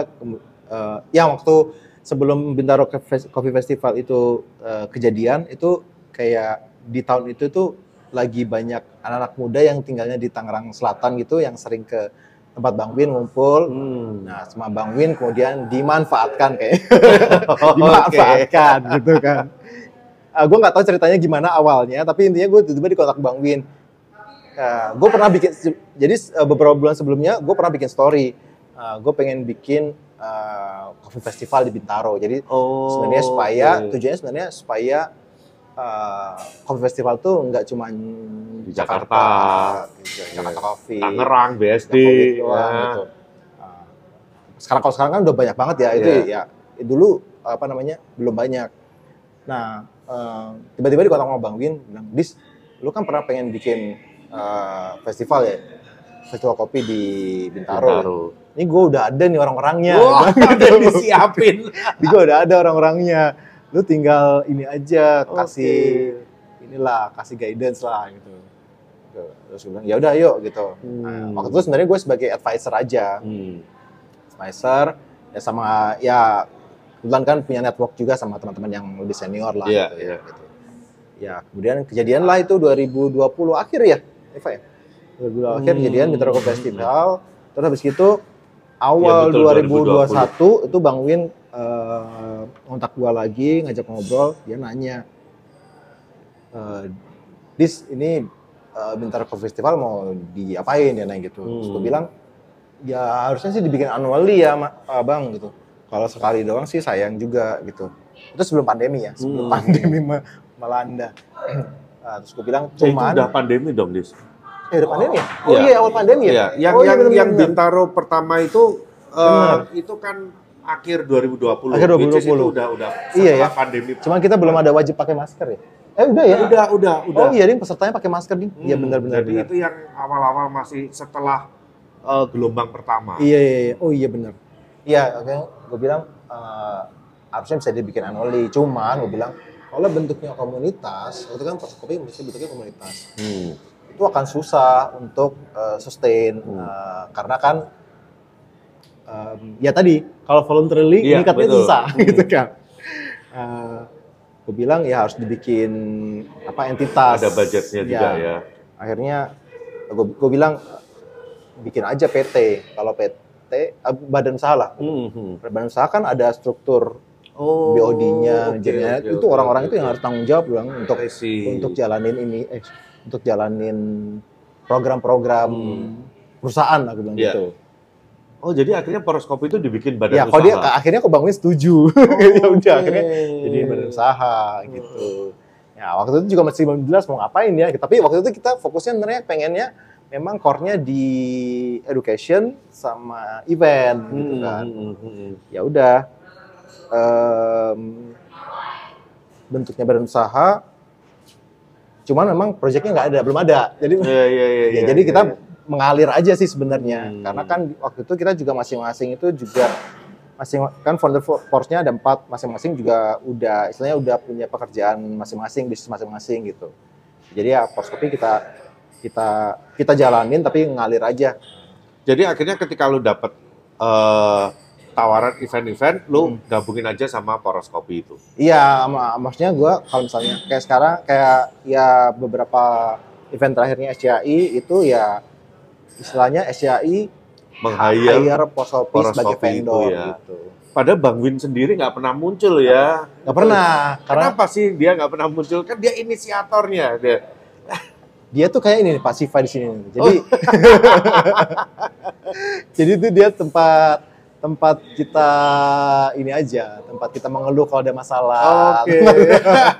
uh, yang waktu sebelum Bintaro Coffee Coffee Festival itu uh, kejadian itu kayak di tahun itu tuh lagi banyak anak-anak muda yang tinggalnya di Tangerang Selatan gitu yang sering ke tempat Bang Win ngumpul. Hmm. Nah, sama Bang Win kemudian dimanfaatkan kayak Oke. dimanfaatkan gitu kan. gue nggak tahu ceritanya gimana awalnya, tapi intinya gue tiba-tiba di kontak Bang Win. gue pernah bikin, jadi eh, beberapa bulan sebelumnya gue pernah bikin story. gue pengen bikin eh, coffee festival di Bintaro. Jadi Oh. sebenarnya supaya oke. tujuannya sebenarnya supaya eh, coffee festival tuh nggak cuma di Jakarta. gitu, Jakarta Coffee, Tangerang, BSD. Doang, ya. gitu. Uh, sekarang kalau sekarang kan udah banyak banget ya itu Iya. ya dulu apa namanya belum banyak. Nah uh, tiba-tiba di kontak sama Bang Win bilang, Dis, lu kan pernah pengen bikin uh, festival ya, festival kopi di Bintaro. Bintaro. Ini gue udah ada nih orang-orangnya. Wah, Gitu. udah disiapin. Di gue udah ada orang-orangnya. Lu tinggal ini aja kasih inilah kasih guidance lah gitu. Terus gue bilang ya udah yuk gitu. Nah, Hmm. waktu itu sebenarnya gue sebagai advisor aja, Hmm. advisor ya sama ya kebetulan kan punya network juga sama teman-teman yang lebih senior lah Iya, gitu, iya. ya, gitu. Ya kemudian kejadian lah itu 2020 akhir ya, Eva ya. 2020 akhir Hmm. kejadian Bintaro Coffee Festival. Terus habis itu awal Iya, betul, 2021 itu Bang Win ngontak gua lagi ngajak ngobrol, dia nanya, eh, Dis ini eh, Bintaro Coffee Festival mau diapain dia nanya gitu. Terus gue Hmm. bilang ya harusnya sih dibikin annually ya Bang gitu. Kalau sekali doang sih sayang juga gitu. Itu sebelum pandemi ya, sebelum Hmm. pandemi me- melanda. Nah, terus gue bilang cuman udah pandemi dong, Dis. eh udah pandemi ya? Oh Iya. iya awal pandemi ya? Iya, yang oh, iya, yang yang. Bintaro pertama itu Bener. itu kan akhir 2020. Akhir which is 2020. Itu udah udah Iya, ya. pandemi. Cuman kita belum ada wajib pakai masker ya? Eh udah ya? udah, udah, udah. Oh iya, Ding, pesertanya pakai masker, Ding. Iya Hmm, benar-benar. Jadi itu yang awal-awal masih setelah eh, gelombang pertama. Iya, iya, iya. Oh iya benar. Iya, oke. Gue bilang harusnya bisa dibikin annually. Cuman gue bilang kalau bentuknya komunitas, itu kan kopi mesti bentuknya komunitas. Hmm. Itu akan susah untuk eh, sustain Hmm. Eh, karena kan em, ya tadi kalau voluntarily Iya, nikatnya betul. susah Hmm. gitu kan. gue bilang ya harus dibikin apa entitas. Ada budgetnya juga ya. akhirnya gue gue bilang bikin aja PT kalau PT eh, badan usaha lah Hmm, hmm. badan usaha kan ada struktur Oh, BOD-nya oke, jadi oke, itu orang-orang oke, itu yang harus tanggung jawab bilang untuk untuk jalanin ini eh untuk jalanin program-program perusahaan aku bilang Iya. gitu. Oh, jadi akhirnya poroskopi itu dibikin badan Ya, usaha. dia akhirnya aku bangunin setuju. ya udah Oke. akhirnya jadi badan usaha gitu. Ya waktu itu juga masih belum jelas mau ngapain ya. Tapi waktu itu kita fokusnya sebenarnya pengennya memang core-nya di education sama event gitu Hmm, kan. hmm, hmm, hmm. Ya udah em, bentuknya badan usaha. Cuman memang proyeknya nggak ada, belum ada. Jadi Iya, iya, iya. ya, iya, jadi iya, kita iya. Mengalir aja sih sebenarnya Hmm. karena kan waktu itu kita juga masing-masing itu juga masing kan founder force-nya ada empat masing-masing juga udah istilahnya udah punya pekerjaan masing-masing bisnis masing-masing gitu jadi ya porskopi kita kita kita jalanin tapi ngalir aja Jadi akhirnya ketika lu dapet eh, tawaran event-event, lu Hmm. gabungin aja sama poroskopi itu. iya ma- maksudnya gua kalau misalnya kayak sekarang kayak ya beberapa event terakhirnya SCI itu ya istilahnya SCI Meng-hire. hire porskopi sebagai vendor ya. gitu Padahal Bang Win sendiri nggak pernah muncul ya. nggak pernah karena Kenapa sih dia nggak pernah muncul? Kan dia inisiatornya. Dia. dia tuh kayak ini nih Pak Siva di sini. Jadi Oh. jadi itu dia tempat tempat kita ini aja, tempat kita mengeluh kalau ada masalah. Oke.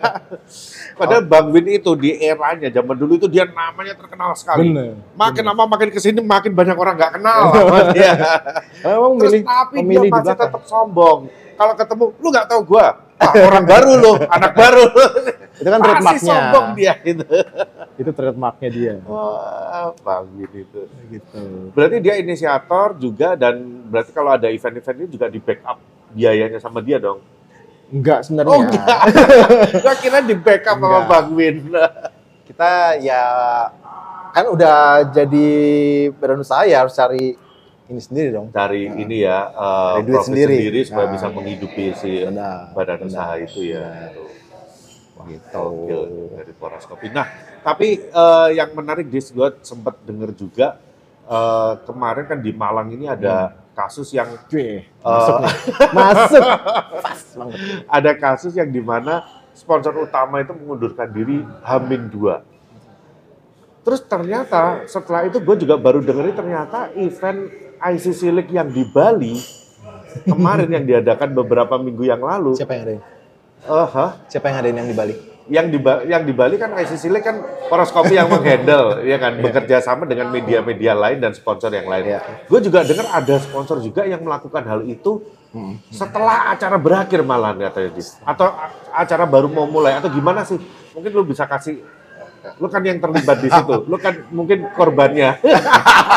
Padahal Bang Win itu di eranya zaman dulu itu dia namanya terkenal sekali. Bener. Makin lama makin ke sini makin banyak orang nggak kenal sama dia. Emang Terus milih tapi dia pemilih di masih belakang. tetap sombong. Kalau ketemu, lu nggak tahu gua. Ah, orang baru lu, anak baru. Itu kan trademarknya. sombong dia itu. Itu trademarknya dia. Wah, Win itu. Gitu. Berarti dia inisiator juga dan berarti kalau ada event-event ini juga di backup biayanya sama dia dong. Enggak sebenarnya. Oh enggak. Gua kira di backup sama Enggak. Bang Win. Kita ya kan udah jadi badan usaha ya harus cari ini sendiri dong. Cari ini ya uh, Cari duit sendiri. sendiri, supaya Nah. bisa menghidupi si Benar. badan benar. usaha itu ya. Gitu. Gokil dari poroskopi. Nah, tapi eh, yang menarik dis gue sempat dengar juga eh, kemarin kan di Malang ini ada kasus yang Cuy, eh, masuk nih. Masuk. Pas banget. ada kasus yang di mana sponsor utama itu mengundurkan diri Hamin 2. Terus ternyata setelah itu gue juga baru dengerin ternyata event ICC League yang di Bali kemarin yang diadakan beberapa minggu yang lalu, Siapa yang ada? Eh, hah? Siapa yang ada yang di Bali? yang di yang di Bali kan ICC League kan poroskopi yang menghandle ya kan bekerja sama dengan media-media lain dan sponsor yang lain. Iya. Gue juga dengar ada sponsor juga yang melakukan hal itu Hmm. setelah acara berakhir malah katanya Dis. Atau acara baru mau mulai atau gimana sih? Mungkin lu bisa kasih lu kan yang terlibat di situ. Lu kan mungkin korbannya.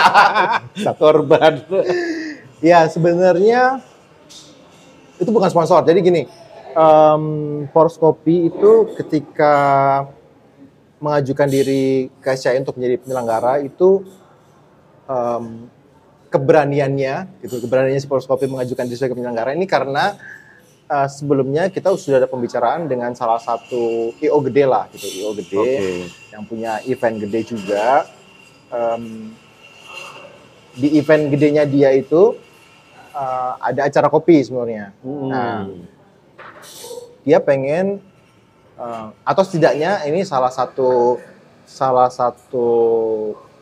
Korban. Ya sebenarnya itu bukan sponsor. Jadi gini, em Poroskopi itu ketika mengajukan diri ke SCI untuk menjadi penyelenggara itu em, keberaniannya, gitu, keberaniannya si Poroskopi mengajukan diri sebagai penyelenggara ini karena eh, sebelumnya kita sudah ada pembicaraan dengan salah satu IO gede lah, gitu, IO gede Oke. yang punya event gede juga. Em, di event gedenya dia itu uh, ada acara kopi sebenarnya. Nah, Hmm. Dia pengen uh, atau setidaknya ini salah satu salah satu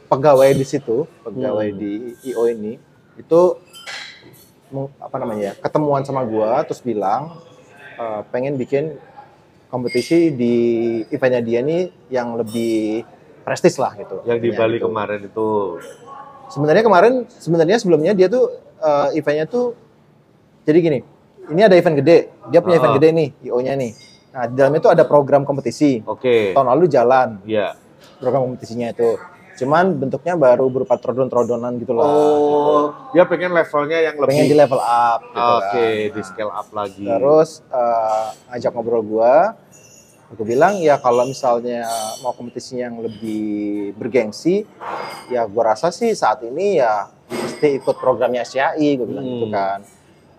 pegawai di situ, pegawai Hmm. di IO ini itu apa namanya ya, ketemuan sama gua terus bilang uh, pengen bikin kompetisi di eventnya dia nih yang lebih prestis lah gitu. Yang di Bali gitu. kemarin itu sebenarnya kemarin sebenarnya sebelumnya dia tuh eh, eventnya tuh jadi gini ini ada event gede dia punya event Ah. gede nih io-nya nih nah di dalamnya itu ada program kompetisi oke. tahun lalu jalan Iya. program kompetisinya itu cuman bentuknya baru berupa trodon-trodonan gitu lah Oh, dia pengen levelnya yang lebih pengen di level up gitu Oke, kan. di scale up lagi. terus eh, ngajak ngobrol gua aku bilang ya kalau misalnya mau kompetisi yang lebih bergengsi ya gua rasa sih saat ini ya mesti ikut programnya SCI gue bilang Hmm. gitu kan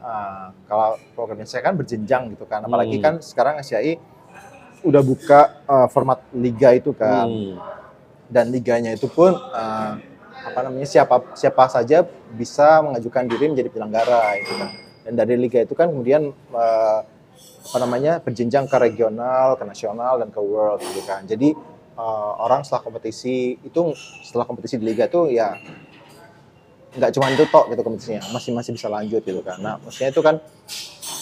Ah, kalau programnya SCI kan berjenjang gitu kan apalagi Hmm. kan sekarang SCI udah buka eh, format liga itu kan Hmm. dan liganya itu pun eh, apa namanya siapa siapa saja bisa mengajukan diri menjadi penyelenggara itu kan dan dari liga itu kan kemudian eh, apa namanya berjenjang ke regional ke nasional dan ke world gitu kan jadi eh, orang setelah kompetisi itu setelah kompetisi di liga tuh ya nggak cuma itu tok gitu kompetisinya masih masih bisa lanjut gitu kan nah maksudnya itu kan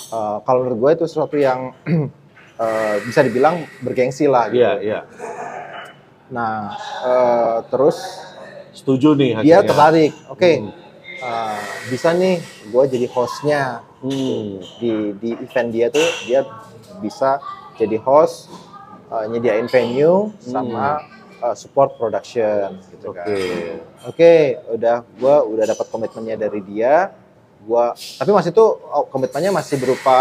eh, kalau menurut gue itu sesuatu yang eh, bisa dibilang bergengsi lah gitu. Iya, iya. nah eh, terus Setuju nih dia akhirnya. tertarik oke Hmm. eh, bisa nih gue jadi hostnya Hmm. di di event dia tuh dia bisa jadi host uh, nyediain venue sama uh, support production gitu Oke. kan. Oke, udah gua udah dapat komitmennya dari dia. Gua tapi masih tuh oh, komitmennya masih berupa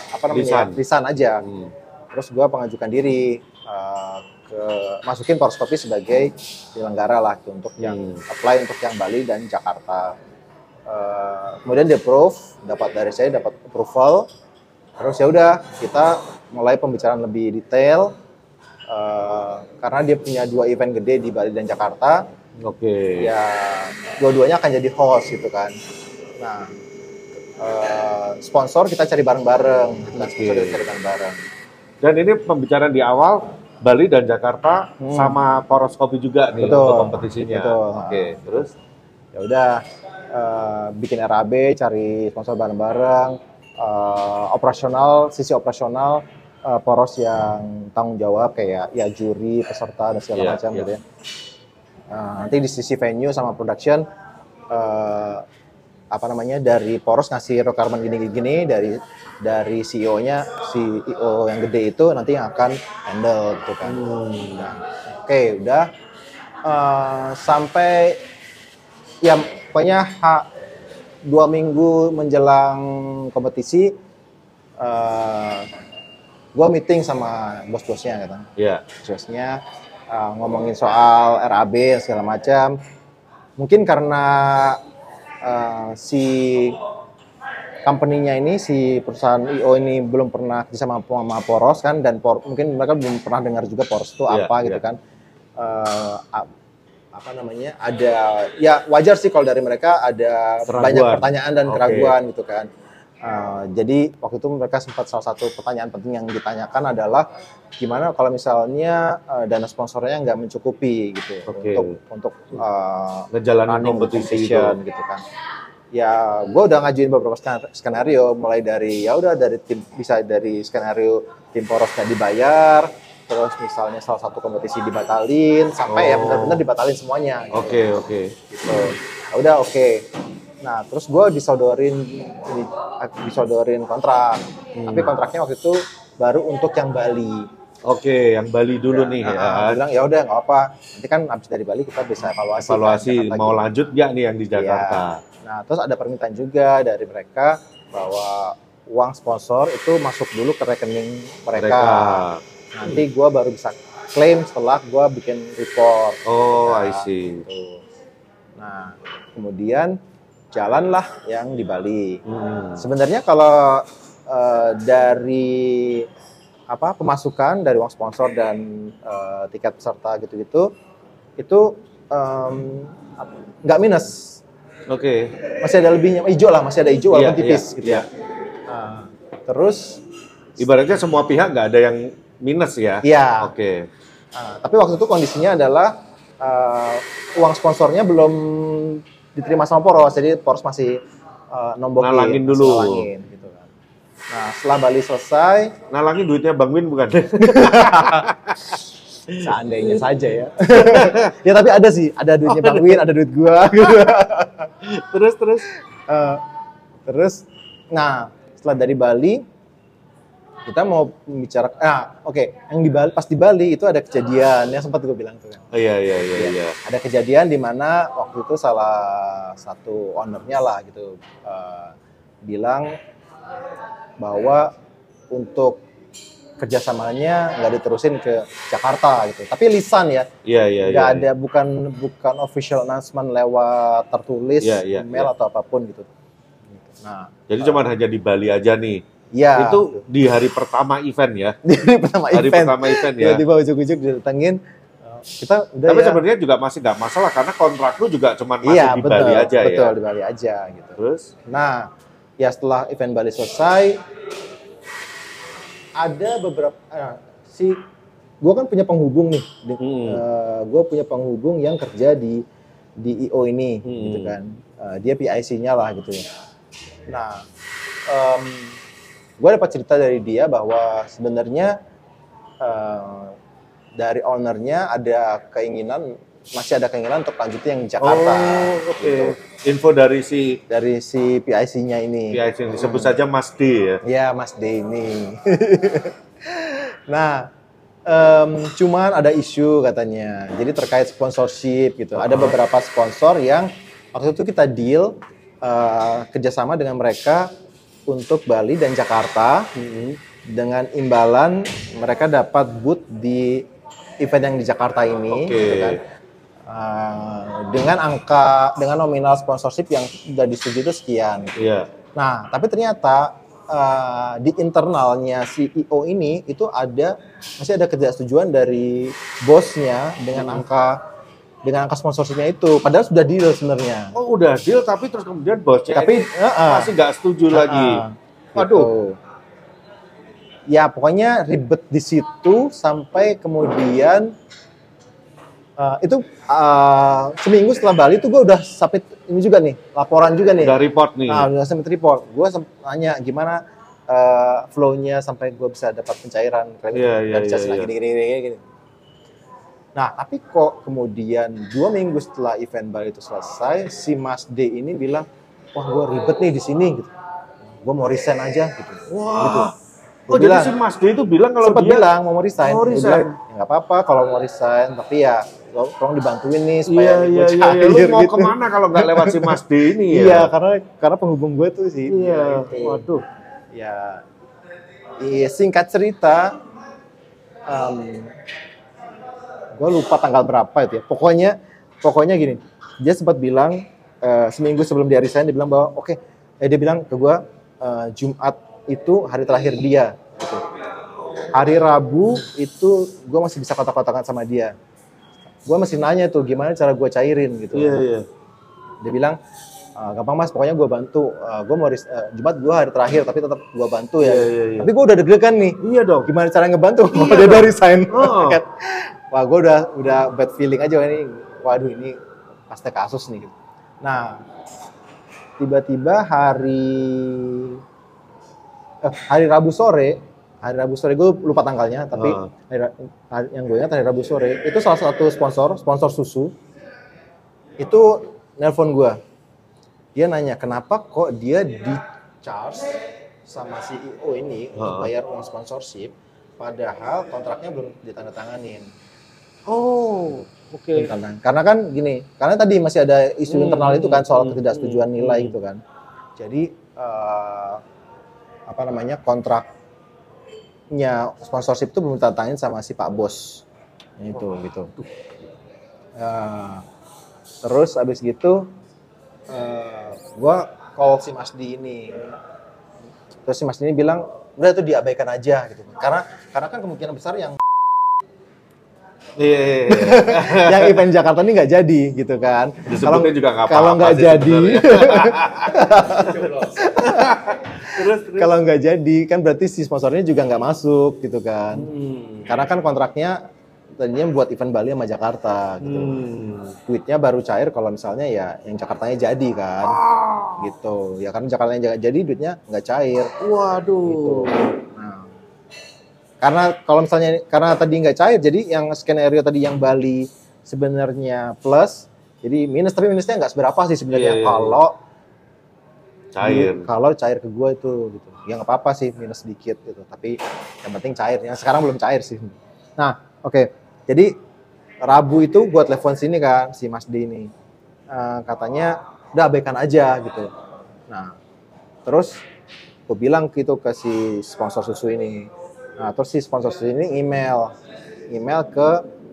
apa namanya? Lisan. aja. Hmm. Terus gua pengajukan diri uh, ke masukin Porskopi sebagai penyelenggara lah gitu, untuk yang Hmm. apply untuk yang Bali dan Jakarta. Uh, kemudian dia approve, dapat dari saya dapat approval. Terus ya udah kita mulai pembicaraan lebih detail uh, karena dia punya dua event gede di Bali dan Jakarta. Oke. Ya dua-duanya akan jadi host gitu kan. Nah uh, sponsor kita cari bareng-bareng, gitu kan. Sponsor kita cari bareng-bareng. Dan ini pembicaraan di awal Bali dan Jakarta Hmm. sama Poros Kopi juga nih Betul. untuk kompetisinya. Betul. Oke, terus ya udah eh, bikin RAB cari sponsor bareng-bareng eh, operasional sisi operasional eh, poros yang tanggung jawab kayak ya juri peserta dan segala Iya, macam iya. gitu ya. Nah, nanti di sisi venue sama production eh, apa namanya dari poros ngasih requirement gini-gini dari dari CEO-nya CEO yang gede itu nanti yang akan handle gitu kan. Nah, oke udah. Eh, sampai ya pokoknya ha- dua minggu menjelang kompetisi eh gue meeting sama bos-bosnya gitu ya. bos-bosnya eh, ngomongin soal RAB segala macam mungkin karena eh, si company-nya ini si perusahaan IO ini belum pernah kerja sama sama Poros kan dan por, mungkin mereka belum pernah dengar juga Poros itu Iya, apa gitu iya. kan Eh, ap- apa namanya ada ya wajar sih kalau dari mereka ada Keraguan. banyak pertanyaan dan Oke. keraguan gitu kan Eh, jadi waktu itu mereka sempat salah satu pertanyaan penting yang ditanyakan adalah gimana kalau misalnya eh, dana sponsornya nggak mencukupi gitu Oke. untuk untuk eh, Ngejalanin kompetisi itu. gitu kan. Ya, gue udah ngajuin beberapa skenario, mulai dari ya udah dari tim bisa dari skenario tim poros nggak dibayar, terus misalnya salah satu kompetisi dibatalin sampai ya Oh. benar-benar dibatalin semuanya. gitu. Oke, oke. Gitu. Ya udah oke. Nah, terus gue disodorin ini, disodorin kontrak. Hmm. Tapi kontraknya waktu itu baru untuk yang Bali. Oke, yang Bali dulu nih Nah, ya. bilang ya udah nggak apa. Nanti kan abis dari Bali kita bisa evaluasi. kan, Evaluasi Jakarta mau lanjut nggak nih yang di Jakarta? Nah, terus ada permintaan juga dari mereka bahwa uang sponsor itu masuk dulu ke rekening mereka. Nanti gua baru bisa klaim setelah gua bikin report. Oh, Nah, I see. gitu. Nah, kemudian jalanlah yang di Bali. Hmm. Sebenarnya kalau eh, dari apa pemasukan dari uang sponsor dan eh, tiket peserta gitu-gitu itu nggak minus Oke. masih ada lebihnya hijau lah masih ada hijau walaupun Iya, tipis iya, gitu iya. ya Nah, terus Ibaratnya semua pihak nggak ada yang minus ya? ya Oke. nah, tapi waktu itu kondisinya adalah eh, uang sponsornya belum diterima sama poros jadi poros masih eh, nombokin Nalangin dulu. nalangin, gitu kan. nah setelah Bali selesai Nalangin duitnya Bang Win bukan? seandainya saja ya ya tapi ada sih ada duitnya Bang Win ada duit gua gitu. terus terus. Eh, terus nah setelah dari Bali kita mau bicara ah oke yang di Bali pas di Bali itu ada kejadian yang sempat gue bilang tuh kan Oh, iya iya iya iya. ada kejadian di mana waktu itu salah satu ownernya lah gitu eh, bilang bahwa untuk kerjasamanya nggak diterusin ke Jakarta gitu tapi lisan ya Iya iya nggak iya. ada bukan bukan official announcement lewat tertulis Iya, iya, email iya. atau apa pun gitu nah Jadi cuma hanya di Bali aja nih. Ya Itu di hari pertama event ya. di hari pertama Hari event pertama event ya. tiba-tiba ujuk-ujuk didatengin eh, kita udah Tapi ya sebenarnya juga masih nggak masalah karena kontrak lu juga cuma masih iya di betul Bali aja betul ya. di Bali aja gitu Terus? Nah, ya setelah event Bali selesai, ada beberapa eh, si gue kan punya penghubung nih. Hmm. gue punya penghubung yang kerja di di IO ini, Hmm. gitu kan. Eh, dia PIC-nya lah gitu. Nah, gue dapat cerita dari dia bahwa sebenarnya eh, dari ownernya ada keinginan masih ada keinginan untuk lanjutin yang Jakarta. Oh, oke. gitu. Info dari si Dari si PIC-nya ini. PIC ini disebut saja Mas D ya. Ya, Mas Denny. nah, em, cuman ada isu katanya. Jadi terkait sponsorship gitu. Ada beberapa sponsor yang waktu itu kita deal eh, kerjasama dengan mereka untuk Bali dan Jakarta dengan imbalan mereka dapat booth di event yang di Jakarta ini. Oke. gitu kan. Eh, dengan angka dengan nominal sponsorship yang sudah disetujui itu sekian. Iya. Nah, tapi ternyata eh, di internalnya CEO ini itu ada masih ada ketidaksetujuan dari bosnya dengan angka dengan angka sponsorshipnya itu. Padahal sudah deal sebenarnya. Oh udah deal tapi terus kemudian bosnya Tapi ini heeh. masih nggak setuju lagi. Heeh, Waduh. gitu. Ya pokoknya ribet di situ sampai kemudian eh, itu eh, seminggu setelah Bali itu gue udah submit ini juga nih laporan juga nih. Udah report nih. Nah, udah submit report. Gue nanya gimana eh, flow-nya sampai gue bisa dapat pencairan kredit Iya, iya, dari iya, Cesna iya. gini, gini, gini, gini. Nah, tapi kok kemudian dua minggu setelah event Bali itu selesai, si Mas D ini bilang, wah gue ribet nih di sini, gitu. Gue mau resign aja, gitu. Wah. Gua Oh jadi bilang- si Mas D itu bilang kalau Sempat dia bilang mau resign. mau Gua resign. bilang, ya nggak apa-apa kalau mau resign, tapi ya lo tolong dibantuin nih supaya Iya gue iya iya. cair, iya. Lu mau gitu. ke mana kalau nggak lewat si Mas D ini ya? Iya, karena karena penghubung gue tuh sih. Iya. Itu. Waduh. ya iya, singkat cerita gue lupa tanggal berapa itu ya pokoknya pokoknya gini dia sempat bilang eh, seminggu sebelum dia resign dia bilang bahwa oke eh, dia bilang ke gue eh, Jumat itu hari terakhir dia gitu. hari Rabu itu gue masih bisa kontak-kontakan sama dia gue masih nanya tuh gimana cara gue cairin gitu Iya iya. dia bilang "Ah, gampang mas pokoknya gue bantu gue mau eh, Jumat gue hari terakhir tapi tetap gue bantu ya Iya, iya, iya. tapi gue udah deg-degan nih Iya dong. gimana cara ngebantu Iya dia udah dong. resign Oh. Kan. Wah gue udah udah bad feeling aja ini waduh ini pasti kasus nih gitu. nah tiba-tiba hari eh, hari Rabu sore hari Rabu sore gue lupa tanggalnya tapi Ah. hari hari- yang gue ingat hari Rabu sore itu salah satu sponsor sponsor susu itu nelpon gue dia nanya kenapa kok dia di charge sama CEO ini untuk Ah. bayar uang sponsorship padahal kontraknya belum ditandatanganin Oh, oke. Belum tanda- karena kan gini karena tadi masih ada isu Hmm, internal itu kan soal hmm, ketidaksetujuan hmm, nilai hmm. gitu kan. Jadi eh, apa namanya kontraknya sponsorship itu belum ditandatangani sama si Pak Bos. Itu gitu. Ya, terus abis gitu eh, gua call si Mas Di ini terus si Mas Di ini bilang udah itu diabaikan aja gitu. Karena karena kan kemungkinan besar yang Iya, iya, iya. yang event Jakarta ini nggak jadi gitu kan. Disebutnya juga nggak Kalau nggak jadi, kalau nggak jadi kan berarti si sponsornya juga nggak masuk gitu kan. Hmm. Karena kan kontraknya tadinya buat event Bali sama Jakarta gitu. Hmm. Duitnya baru cair kalau misalnya ya yang Jakartanya jadi kan. Gitu. Ya karena Jakarta yang jadi duitnya nggak cair gitu. Waduh. Nah, karena kalau misalnya karena tadi nggak cair, jadi yang skenario tadi yang Bali sebenarnya plus, jadi minus tapi minusnya nggak seberapa sih sebenarnya Iya, iya, iya. kalau Cair. kalau cair ke gue itu gitu. Ya nggak apa-apa sih minus sedikit gitu, tapi yang penting cair. Yang sekarang belum cair sih. Nah, oke. Jadi Rabu itu gue telepon sini kan si Mas D ini. Eh, katanya udah abaikan aja gitu. Nah, terus gue bilang gitu ke si sponsor susu ini. Nah, terus si sponsor susu ini email, email ke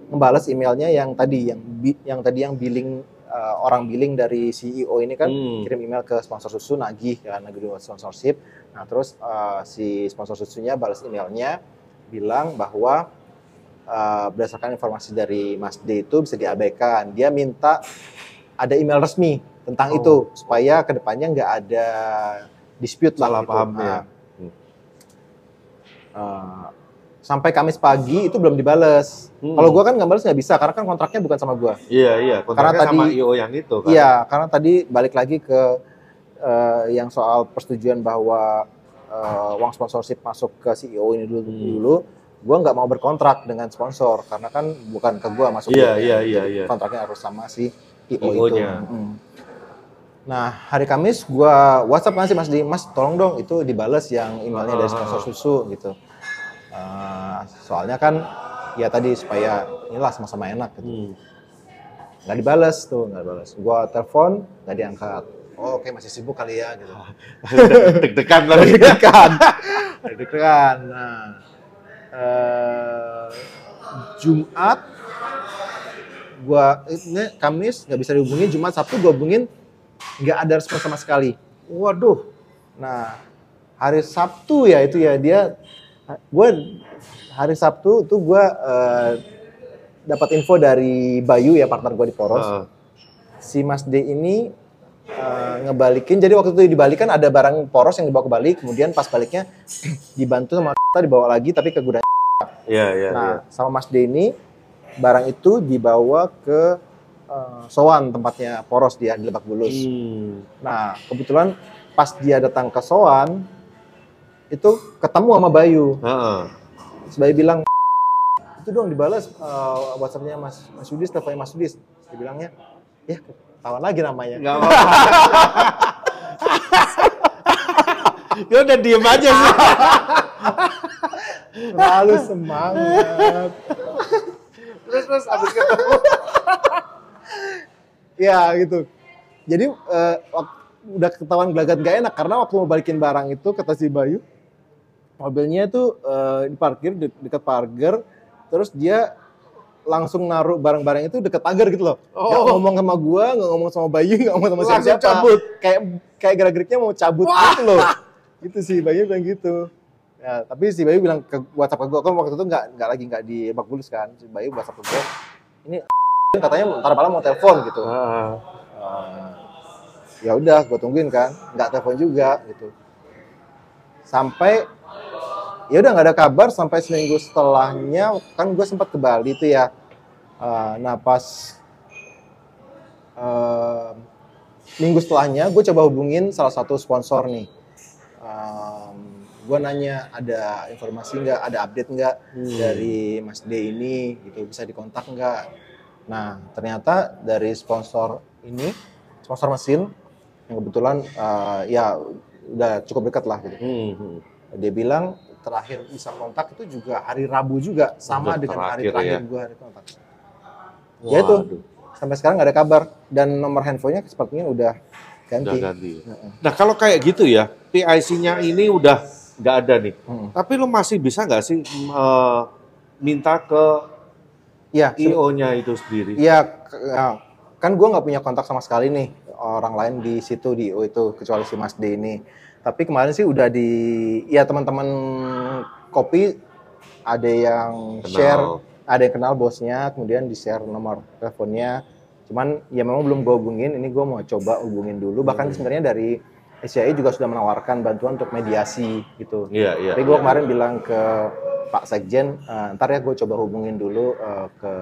membalas emailnya yang tadi yang yang tadi yang billing eh, orang billing dari CEO ini kan Hmm. kirim email ke sponsor susu nagih kan nagih duit sponsorship. Nah, terus eh, si sponsor susunya balas emailnya bilang bahwa eh, berdasarkan informasi dari Mas D itu bisa diabaikan. Dia minta ada email resmi tentang Oh. itu supaya ke depannya nggak ada dispute lah Salah gitu. paham Nah, ya. Eh, sampai Kamis pagi itu belum dibales. Hmm. Kalau gua kan nggak bales nggak bisa karena kan kontraknya bukan sama gua. Iya, iya. Kontraknya Karena sama tadi- IO yang itu kan. Iya, karena tadi balik lagi ke eh, yang soal persetujuan bahwa eh, uang sponsorship masuk ke CEO ini dulu Hmm. dulu. Gua nggak mau berkontrak dengan sponsor karena kan bukan ke gua masuk. Iya, iya, iya, iya. Kontraknya harus sama si IO itu. IO-nya. Nah, hari Kamis gua WhatsApp kan sih Mas di Mas tolong dong itu dibales yang emailnya dari Ah. sponsor susu gitu. Eh, soalnya kan ya tadi supaya inilah sama-sama enak gitu Hmm. nggak dibales tuh nggak dibales gua telepon nggak diangkat oh, oke masih sibuk kali ya gitu Deg-degan lagi. deg-degan deg-degan nah eh, Jumat gua ini Kamis nggak bisa dihubungin Jumat Sabtu gua hubungin nggak ada respon sama sekali Waduh. nah hari Sabtu ya itu ya dia gua hari Sabtu tuh gua eh, dapat info dari Bayu ya partner gua di Poros Heeh. si Mas D ini eh, ngebalikin. Jadi waktu itu dibalikan ada barang poros yang dibawa ke Bali, kemudian pas baliknya dibantu sama kita dibawa lagi tapi ke gudang. Iya, iya, Nah, iya. sama Mas D ini barang itu dibawa ke eh, Sowan tempatnya poros dia di Lebak Bulus. Hmm. Nah, kebetulan pas dia datang ke Sowan itu ketemu sama Bayu. Terus Bayu bilang itu dong dibalas eh, WhatsAppnya Mas Mas Yudis, teleponnya Mas Yudis. Dia bilangnya, ya ketahuan lagi namanya. Ya udah diem aja sih. Terlalu semangat. terus terus abis ketemu. Ya gitu. Jadi wak- udah ketahuan gelagat gak enak karena waktu mau balikin barang itu kata si Bayu mobilnya itu eh, diparkir de dekat pagar terus dia langsung naruh barang-barang itu deket pagar gitu loh. Oh. ngomong sama gua, nggak ngomong sama Bayu, nggak ngomong sama Langsung siapa. cabut. Kayak kayak gerak-geriknya mau cabut gitu loh. Gitu sih Bayu bilang gitu. Ya, tapi si Bayu bilang ke WhatsApp ke gua, kan waktu itu nggak nggak lagi nggak di kan. Si Bayu WhatsApp ke gua, ini katanya ntar malam mau telepon gitu. Eh, ya udah gue tungguin kan. Nggak telepon juga gitu. Sampai ya udah nggak ada kabar sampai seminggu setelahnya. Kan gue sempat ke Bali tuh ya. Eh, nah pas eh, minggu setelahnya gue coba hubungin salah satu sponsor nih. Gue nanya ada informasi nggak? Ada update nggak Hmm. dari Mas D ini? Gitu bisa dikontak nggak nah ternyata dari sponsor ini sponsor mesin yang kebetulan eh, ya udah cukup dekat lah gitu Hmm, hmm. dia bilang terakhir bisa kontak itu juga hari Rabu juga sama dengan hari terakhir terakhir ya. gue hari kontak Ya itu. Sampai sekarang nggak ada kabar dan nomor handphonenya sepertinya udah ganti, Udah ganti. Nah kalau kayak gitu ya, PIC-nya ini udah nggak ada nih. Mm. Tapi lo masih bisa nggak sih eh, minta ke Iya, IO-nya itu sendiri? Iya, ya, kan gue nggak punya kontak sama sekali nih orang lain di situ di IO itu kecuali si Mas D ini. Tapi kemarin sih udah di, ya teman-teman kopi ada yang Kenal. share, ada yang kenal bosnya, kemudian di share nomor teleponnya. Cuman ya memang belum gue hubungin, ini gue mau coba hubungin dulu. Bahkan Hmm. sebenarnya dari SCI juga sudah menawarkan bantuan untuk mediasi gitu. Iya, iya. Tapi gue iya. kemarin bilang ke Pak Sekjen, "Eh, ntar ya gue coba hubungin dulu eh, ke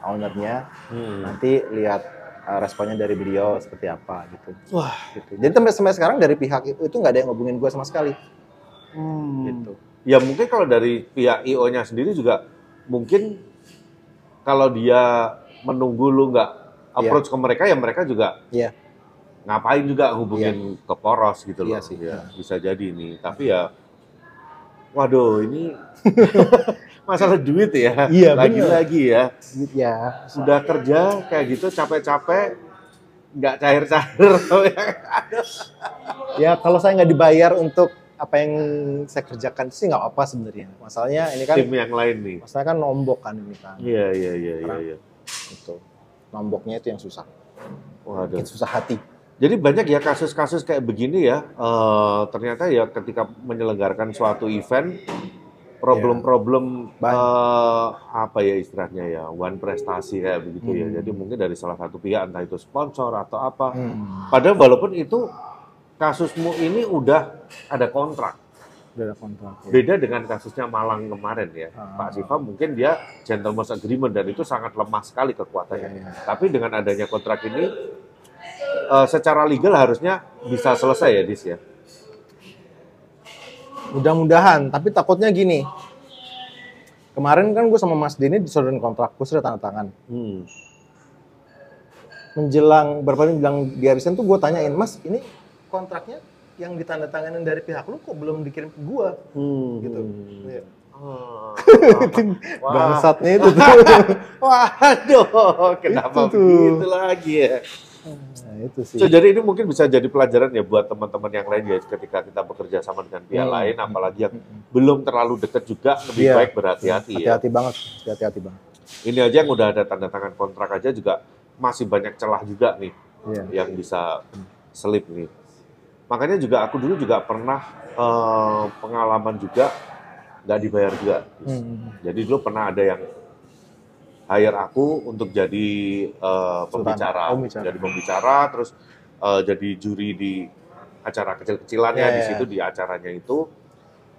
ownernya, Hmm. nanti lihat eh, responnya dari beliau seperti apa gitu. Wah. gitu. Jadi sampai, sampai sekarang dari pihak itu, itu nggak ada yang hubungin gue sama sekali. Hmm. Gitu. Ya mungkin kalau dari pihak IO-nya sendiri juga mungkin kalau dia menunggu lu nggak approach ke mereka ya mereka juga Iya. ngapain juga hubungin ke poros gitu loh. Iya sih. Ya, bisa jadi nih. Tapi ya waduh ini masalah duit ya. Iya, bener. Lagi-lagi ya. Gitu ya. Sudah kerja kayak gitu capek-capek nggak cair-cair. Ya kalau saya nggak dibayar untuk apa yang saya kerjakan sih nggak apa sebenarnya. Masalahnya ini kan, Tim yang lain nih. masalahnya kan nombok kan ini kan. Iya, iya, iya, iya, iya. Itu. Nomboknya itu yang susah. Waduh. Bikin susah hati. Jadi banyak ya kasus-kasus kayak begini ya. eh, ternyata ya ketika menyelenggarakan suatu event, problem-problem Banyak. eh, apa ya istilahnya ya, one prestasi kayak begitu ya. Hmm. Jadi mungkin dari salah satu pihak entah itu sponsor atau apa. Hmm. Padahal walaupun itu kasusmu ini udah ada kontrak, ada kontrak. ya. Beda dengan kasusnya Malang kemarin ya. Ah. Pak Siva mungkin dia gentleman's agreement dan itu sangat lemah sekali kekuatannya. Iya, iya. Tapi dengan adanya kontrak ini, eh, secara legal harusnya bisa selesai ya, Dis ya. Mudah-mudahan, tapi takutnya gini. Kemarin kan gue sama Mas Denny disodorin kontrak, gue sudah tanda tangan. Hmm. Menjelang berapa bilang dia resign tuh gue tanyain, Mas ini kontraknya yang ditandatanganin dari pihak lu kok belum dikirim ke gue? Hmm. Gitu. Iya. Ah. Wah. Bangsatnya itu tuh. Waduh, kenapa Itu tuh. begitu lagi ya? Nah, itu sih. So, jadi ini mungkin bisa jadi pelajaran ya buat teman-teman yang lain ya ketika kita bekerja sama dengan pihak Hmm. lain, apalagi yang belum terlalu dekat juga, lebih Iya. baik berhati-hati ya. Hati-hati banget, hati-hati banget. Ini aja yang udah ada tanda tangan kontrak aja juga masih banyak celah juga nih Iya. yang bisa selip nih. Makanya juga aku dulu juga pernah eh, pengalaman juga nggak dibayar juga. Hmm. Jadi dulu pernah ada yang hire aku untuk jadi eh, pembicara, Oh, pembicara. jadi pembicara, terus eh, jadi juri di acara kecil-kecilannya Ya, di ya, situ di acaranya itu.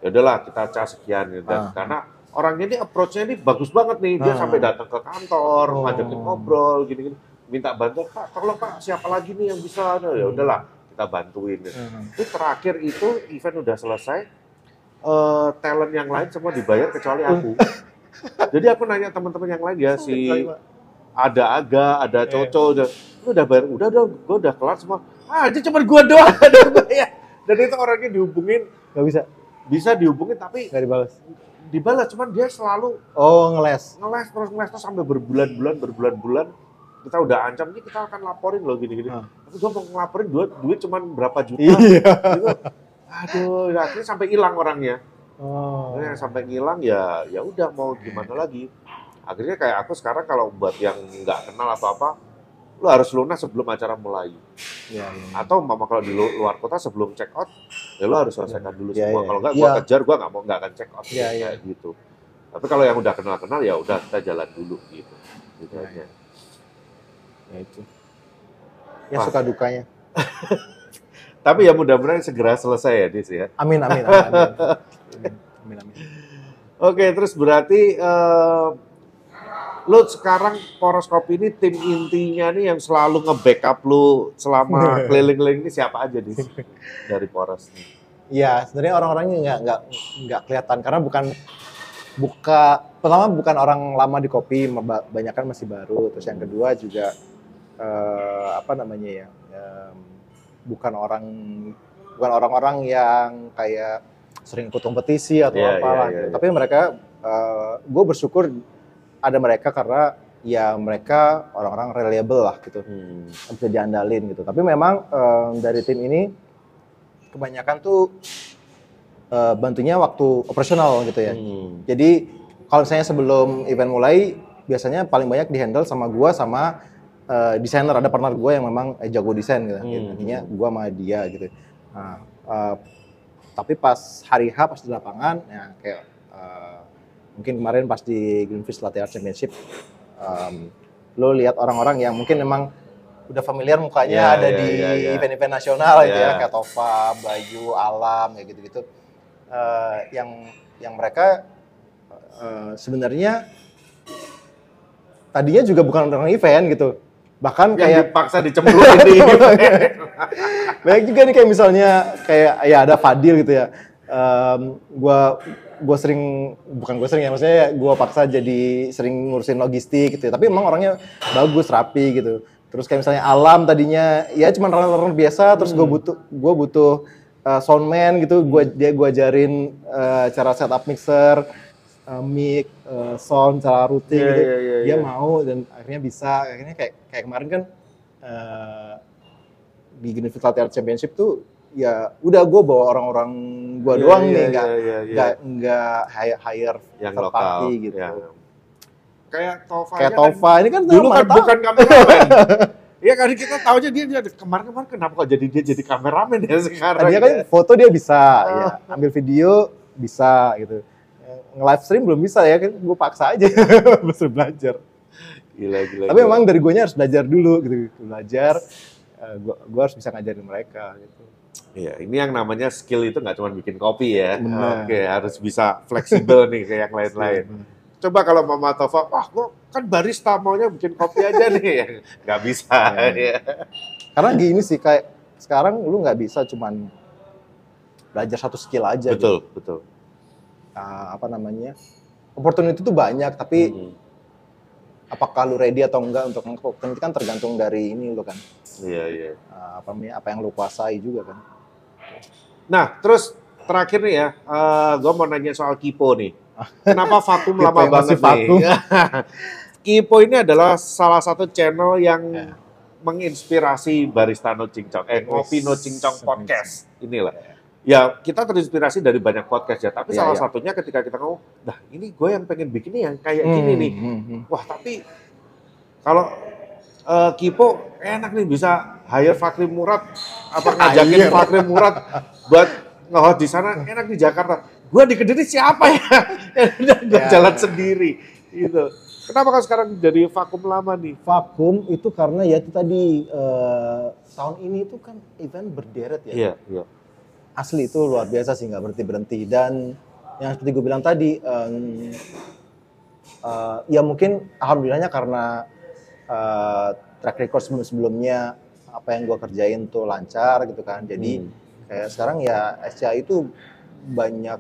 Ya udahlah kita cas sekian gitu. Dan Ah. karena orangnya ini approach-nya ini bagus banget nih, dia Ah. sampai datang ke kantor, Oh. ngajakin ngobrol gini-gini, minta bantuan Pak, tolong Pak, siapa lagi nih yang bisa? Nah, ya udahlah kita bantuin. Hmm. Itu terakhir itu event udah selesai, eh, talent yang lain semua dibayar kecuali aku. Jadi aku nanya teman-teman yang lain ya si ada Aga, ada Iya. Coco, udah, lu udah bayar, udah udah, gue udah kelar semua. Ah, itu cuma gue doang ada bayar. Dan itu orangnya dihubungin, Gak bisa, bisa dihubungin tapi gak dibalas. dibalas, cuman dia selalu Oh, ngeles. ngeles terus ngeles terus sampai berbulan-bulan, berbulan-bulan. Kita udah ancam ini kita akan laporin loh gini-gini. Ah. Tapi gue mau ngelaporin duit, duit cuman berapa juta. Iya. Gitu. Aduh, ya akhirnya sampai hilang orangnya. Oh. Akhirnya yang sampai ngilang ya ya udah mau gimana lagi. Akhirnya kayak aku sekarang kalau buat yang nggak kenal apa-apa, lu harus lunas sebelum acara mulai. Iya, iya. Atau mama kalau di lu- luar kota sebelum check out, ya lu harus selesaikan dulu Iya, semua. iya. Kalau nggak gua Iya. kejar, gua nggak mau nggak akan check out Iya, iya. kayak gitu. Tapi kalau yang udah kenal-kenal ya udah kita jalan dulu gitu. Gitu Iya, aja. Ya itu. Ya Wah. suka dukanya. Tapi ya mudah-mudahan segera selesai ya, Dis ya. Amin, amin, amin. amin. Amin, amin. Oke, terus berarti eh, lu sekarang Poros Kopi ini tim intinya nih yang selalu nge-backup lu selama keliling-keliling ini siapa aja di dari Poros nih? Iya, sebenarnya orang-orangnya nggak nggak nggak kelihatan karena bukan buka pertama bukan orang lama di kopi, banyak kan masih baru. Terus yang kedua juga eh, apa namanya ya, em, bukan orang bukan orang-orang yang kayak sering ikut kompetisi atau Iya, apalah. iya, iya, gitu. iya. Tapi mereka, gue bersyukur ada mereka karena ya mereka orang-orang reliable lah gitu Hmm. bisa diandalin gitu. Tapi memang em, dari tim ini kebanyakan tuh eh, bantunya waktu operasional gitu ya. Hmm. Jadi kalau misalnya sebelum event mulai biasanya paling banyak dihandle sama gua sama eh, desainer ada partner gua yang memang eh, jago desain gitu. Hmm. Intinya gua sama dia gitu. Nah, eh, tapi pas hari H pas di lapangan ya kayak eh, mungkin kemarin pas di Greenfish Latte Art Championship em, lo lihat orang-orang yang mungkin memang udah familiar mukanya Ya, ada ya, di ya, ya. event-event nasional gitu ya Ya. kayak Tova, Bayu, Alam kayak gitu-gitu. Eh, yang yang mereka eh, sebenarnya tadinya juga bukan orang event gitu. Bahkan Yang kayak dipaksa dicemplungin di banyak juga nih kayak misalnya kayak ya ada Fadil gitu ya. Em, gua gua sering bukan gua sering ya maksudnya gua paksa jadi sering ngurusin logistik gitu ya. Tapi emang orangnya bagus, rapi gitu. Terus kayak misalnya Alam tadinya ya cuman runner-runner biasa terus gua butuh gua butuh uh, soundman gitu. Gua dia gua ajarin uh, cara setup mixer, uh, mic, uh, sound, cara routing Iya, gitu. iya, iya, dia iya. mau dan akhirnya bisa. Akhirnya kayak kayak kemarin kan uh, di Greenfield Latte Art Championship tuh ya udah gue bawa orang-orang gue Iya, doang iya, nih iya, nggak iya, iya. nggak nggak hire, hire yang third lokal party gitu ya. Kayak Tova kayak aja kan Tova ini kan dulu kan tahu. bukan kameramen. Iya kan kita tahu aja dia, dia kemarin-kemarin kenapa kok jadi dia jadi kameramen ya sekarang. tadinya kan ya? foto dia bisa Ah. ya ambil video bisa gitu nge live stream belum bisa ya kan gue paksa aja harus belajar Gila gila. tapi gila. memang dari gue harus belajar dulu gitu belajar gue gue harus bisa ngajarin mereka gitu Iya, ini yang namanya skill itu nggak cuma bikin kopi ya. Oke, harus bisa fleksibel nih kayak yang lain-lain. Coba kalau Mama Tova, wah gua kan barista maunya bikin kopi aja nih. Nggak bisa. Iya. ya. Karena gini sih kayak sekarang lu nggak bisa cuman belajar satu skill aja. gitu. Betul, Ah, apa namanya? Opportunity itu banyak, tapi Hmm. apakah lu ready atau enggak untuk nangkep opportunity kan tergantung dari ini lu kan. Iya, iya. Ah, apa namanya? Apa yang lu kuasai juga kan. Nah, terus terakhir nih ya, gue mau nanya soal Kipo nih. Kenapa vakum Kipo lama banget nih? vakum. Kipo ini adalah salah satu channel yang Ya. menginspirasi Barista No Cincong, eh Ngopi No Cincong podcast. Inilah. Ya, kita terinspirasi dari banyak podcast ya, tapi Iya, salah iya. satunya ketika kita ngomong, nah ini gue yang pengen bikin nih yang kayak gini Hmm, nih. hmm, hmm. Wah, tapi kalau eh, Kipo enak nih bisa hire Fakri Murad apa ngajakin Hire. Fakri Murad buat nge di sana enak di Jakarta. Gua di Kediri siapa ya? Gua Ya. jalan sendiri gitu. Kenapa kan sekarang jadi vakum lama nih? Vakum itu karena ya itu tadi eh, tahun ini itu kan event berderet ya. Iya, iya. Asli itu luar biasa sih nggak berhenti berhenti dan yang seperti gue bilang tadi em, eh, ya mungkin alhamdulillahnya karena eh, track record sebelum sebelumnya apa yang gue kerjain tuh lancar gitu kan. Jadi Hmm. kayak sekarang ya SCA itu banyak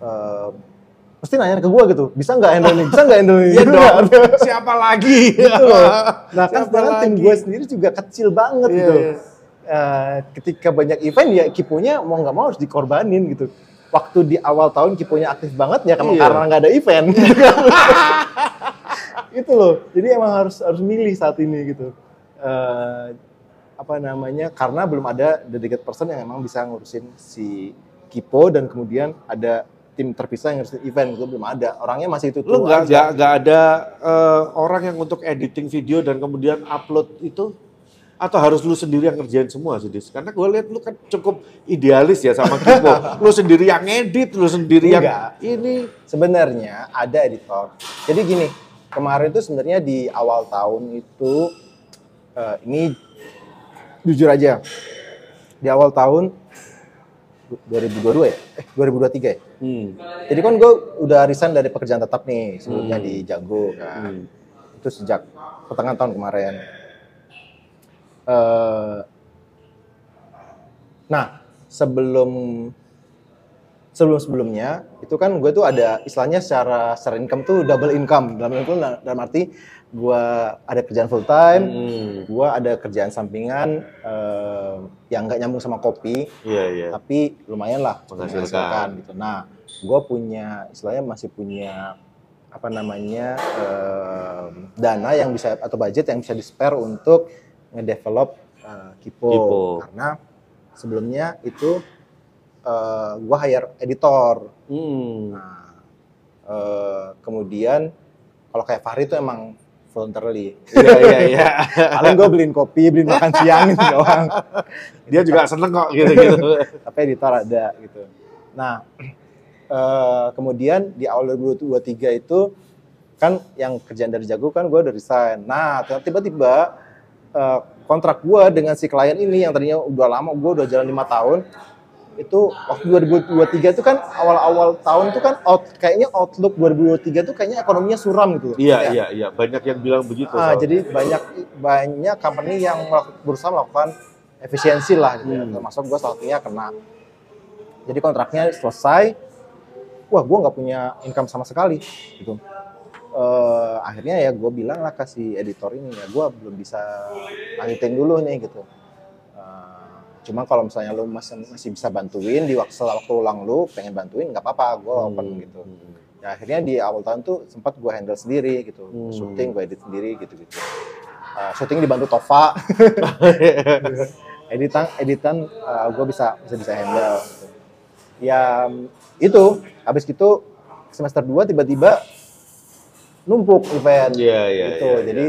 eh, mesti nanya ke gue gitu bisa nggak handle ini bisa nggak handle ini Iya Gitu dong. kan. Siapa lagi? Gitu loh. Nah kan sekarang tim gue sendiri juga kecil banget Iya, gitu. iya. Eh, ketika banyak event ya kipunya mau nggak mau harus dikorbanin gitu. Waktu di awal tahun kipunya aktif banget ya Iya. karena nggak ada event. itu loh. Jadi emang harus harus milih saat ini gitu. Eh, apa namanya? Karena belum ada dedicated person yang emang bisa ngurusin si kipo dan kemudian ada tim terpisah yang ngurusin event itu belum ada. Orangnya masih itu Lu tuh nggak aja. nggak nggak ada eh, orang yang untuk editing video dan kemudian upload itu atau harus lu sendiri yang ngerjain semua sih Dis? Karena gue lihat lu kan cukup idealis ya sama Kipo. lu sendiri yang edit, lu sendiri yang Enggak. ini. Sebenarnya ada editor. Jadi gini, kemarin itu sebenarnya di awal tahun itu eh, ini jujur aja di awal tahun 2022 ya, eh 2023 ya. Hmm. Jadi kan gue udah resign dari pekerjaan tetap nih sebelumnya Hmm. di Jago kan. Hmm. Itu sejak pertengahan tahun kemarin. Eh, nah sebelum sebelum sebelumnya itu kan gue tuh ada istilahnya secara secara income tuh double income dalam itu dalam arti gue ada kerjaan full time, Hmm. gue ada kerjaan sampingan eh, yang nggak nyambung sama kopi, Iya, iya. tapi lumayan lah Menghasilkan. gitu. Nah, gue punya istilahnya masih punya apa namanya eh, dana yang bisa atau budget yang bisa di spare untuk ngedevelop eh, Kipo. Kipo. karena sebelumnya itu eh, gue hire editor. Hmm. Nah, eh, kemudian kalau kayak Fahri itu emang voluntarily. Iya, iya, iya. Paling gue beliin kopi, beliin makan siang gitu doang. Dia juga seneng kok gitu-gitu. tapi editor ada gitu. Nah, eh, kemudian di awal 2023 itu kan yang kerjaan dari Jago kan gue udah resign. Nah, tiba-tiba eh, kontrak gue dengan si klien ini yang tadinya udah lama, gue udah jalan lima tahun, itu waktu 2023 itu kan awal-awal tahun itu kan out, kayaknya outlook 2023 itu kayaknya ekonominya suram gitu. Iya, Ya. iya, iya. Banyak yang bilang begitu. Ah, jadi banyak banyak company yang berusaha melakukan efisiensi lah gitu ya. Hmm. Termasuk gue salah satunya kena. Jadi kontraknya selesai, wah gue nggak punya income sama sekali gitu. Eh, akhirnya ya gue bilang lah ke si editor ini ya gue belum bisa lanjutin dulu nih gitu. Eh, cuma kalau misalnya lu masih masih bisa bantuin di waktu waktu ulang lu pengen bantuin nggak apa-apa gue open Hmm. gitu. Hmm. Ya akhirnya di awal tahun tuh sempat gue handle sendiri gitu, Hmm. syuting gue edit sendiri gitu gitu. syuting dibantu Tova, editan editan gue bisa bisa bisa handle. Gitu. Ya itu habis gitu semester 2 tiba-tiba numpuk event Iya, iya, gitu. iya, jadi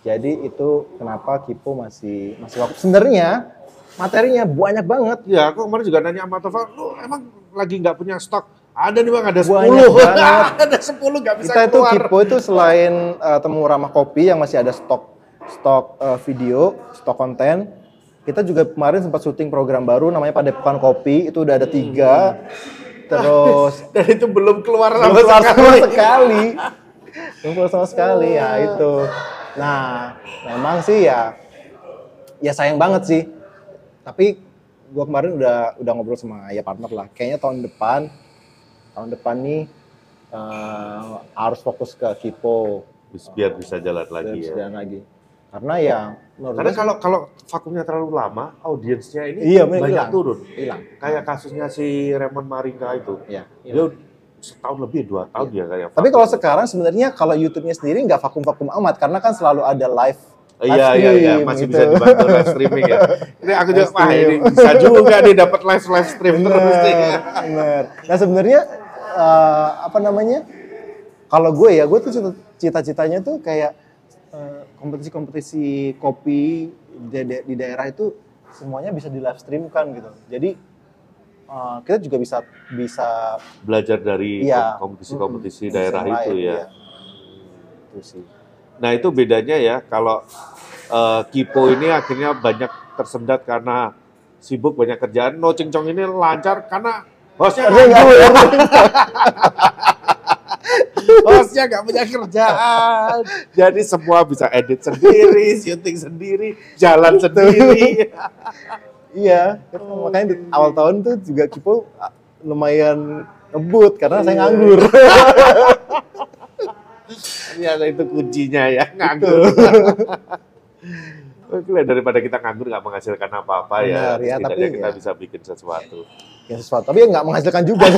jadi itu kenapa Kipo masih masih waktu sebenarnya materinya banyak banget. Ya, aku kemarin juga nanya sama Tova, lu emang lagi nggak punya stok? Ada nih bang, ada 10. Banyak banget. ada 10 nggak bisa kita itu keluar. Kipo itu selain eh, temu ramah kopi yang masih ada stok stok eh, video, stok konten, kita juga kemarin sempat syuting program baru namanya Padepokan Kopi itu udah ada tiga terus Dan itu belum keluar belum sama keluar sekali. sama sekali keluar sama sekali ya itu nah memang sih ya ya sayang banget sih tapi gua kemarin udah udah ngobrol sama ya partner lah kayaknya tahun depan tahun depan nih eh, harus fokus ke Kipo Biar bisa jalan lagi dan ya. jalan lagi karena ya Karena kalau kalau vakumnya terlalu lama, audiensnya ini Iya, banyak hilang. turun. hilang Kayak kasusnya si Raymond Maringka itu. ya Dia setahun lebih, dua tahun dia kayak tapi kalau sekarang sebenarnya kalau YouTube-nya sendiri nggak vakum-vakum amat karena kan selalu ada live Iya iya iya stream masih gitu. bisa dibantu live streaming ya. Ini aku juga wah ini stream. bisa juga nih dapat live live stream terus nih. Bener, bener. Nah sebenarnya eh, apa namanya? Kalau gue ya, gue tuh cita- cita-citanya tuh kayak eh, kompetisi-kompetisi kopi di, di daerah itu semuanya bisa di live streamkan gitu. Jadi eh, kita juga bisa bisa Belajar dari Iya. kompetisi-kompetisi Mm-mm. daerah itu lain, ya. iya. itu sih. Nah itu bedanya ya kalau eh, Kipo ini akhirnya banyak tersendat karena sibuk banyak kerjaan. No Cincong ini lancar karena hostnya Karena nggak nganggur. hostnya nggak punya kerjaan. Jadi semua bisa edit sendiri, syuting sendiri, jalan sendiri. Iya, makanya di awal tahun tuh juga Kipo ah, lumayan ngebut karena saya Iya. nganggur. Ternyata itu kuncinya ya, nganggur. Oke lah, daripada kita nganggur nggak menghasilkan apa-apa ya, ya, setidaknya tapi kita ya. bisa bikin sesuatu. ya sesuatu, tapi ya nggak menghasilkan juga.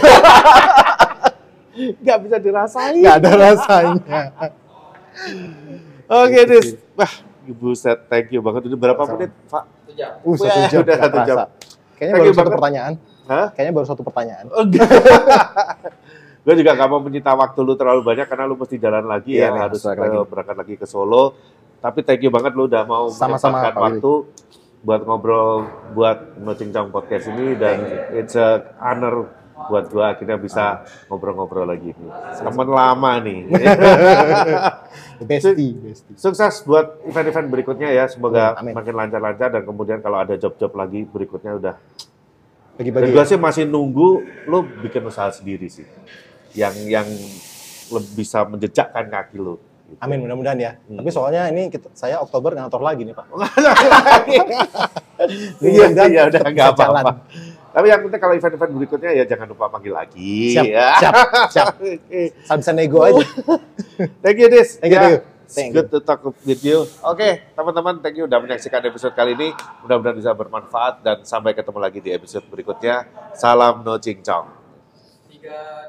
Nggak bisa dirasain. nggak ada rasanya. Oke, Dis. Wah, Ibu set, thank you banget. Udah berapa Sama. menit, Pak? Uh, satu jam. udah satu jam. Kayaknya baru you satu pertanyaan. Hah? Kayaknya baru satu pertanyaan. Oh, enggak. gue juga gak mau menyita waktu lu terlalu banyak karena lu mesti jalan lagi ya, nih, harus ke- lagi. berangkat lagi ke Solo. Tapi thank you banget lu udah mau menyempatkan Willy. waktu buat ngobrol buat No Cincang Podcast ini dan it's a honor buat gua akhirnya bisa ngobrol-ngobrol lagi nih. Teman lama nih. Bestie, bestie. Sukses buat event-event berikutnya ya. Semoga Amin. makin lancar-lancar dan kemudian kalau ada job-job lagi berikutnya udah. Dan Bagi-bagi. gue sih masih nunggu lu bikin usaha sendiri sih. Yang yang lebih bisa menjejakkan kaki lu. Gitu. Amin, mudah-mudahan ya. Hmm. Tapi soalnya ini kita, saya Oktober ngantor lagi nih Pak. Iya, iya udah nggak apa-apa. Tapi yang penting kalau event-event berikutnya ya jangan lupa panggil lagi. Siap, ya. siap, siap. Saya bisa nego aja. Thank you, Dis. Thank you, Ya, thank you. it's Thank good to talk with you. Oke, teman-teman, thank you udah menyaksikan episode kali ini. Mudah-mudahan bisa bermanfaat dan sampai ketemu lagi di episode berikutnya. Salam no cincong. tiga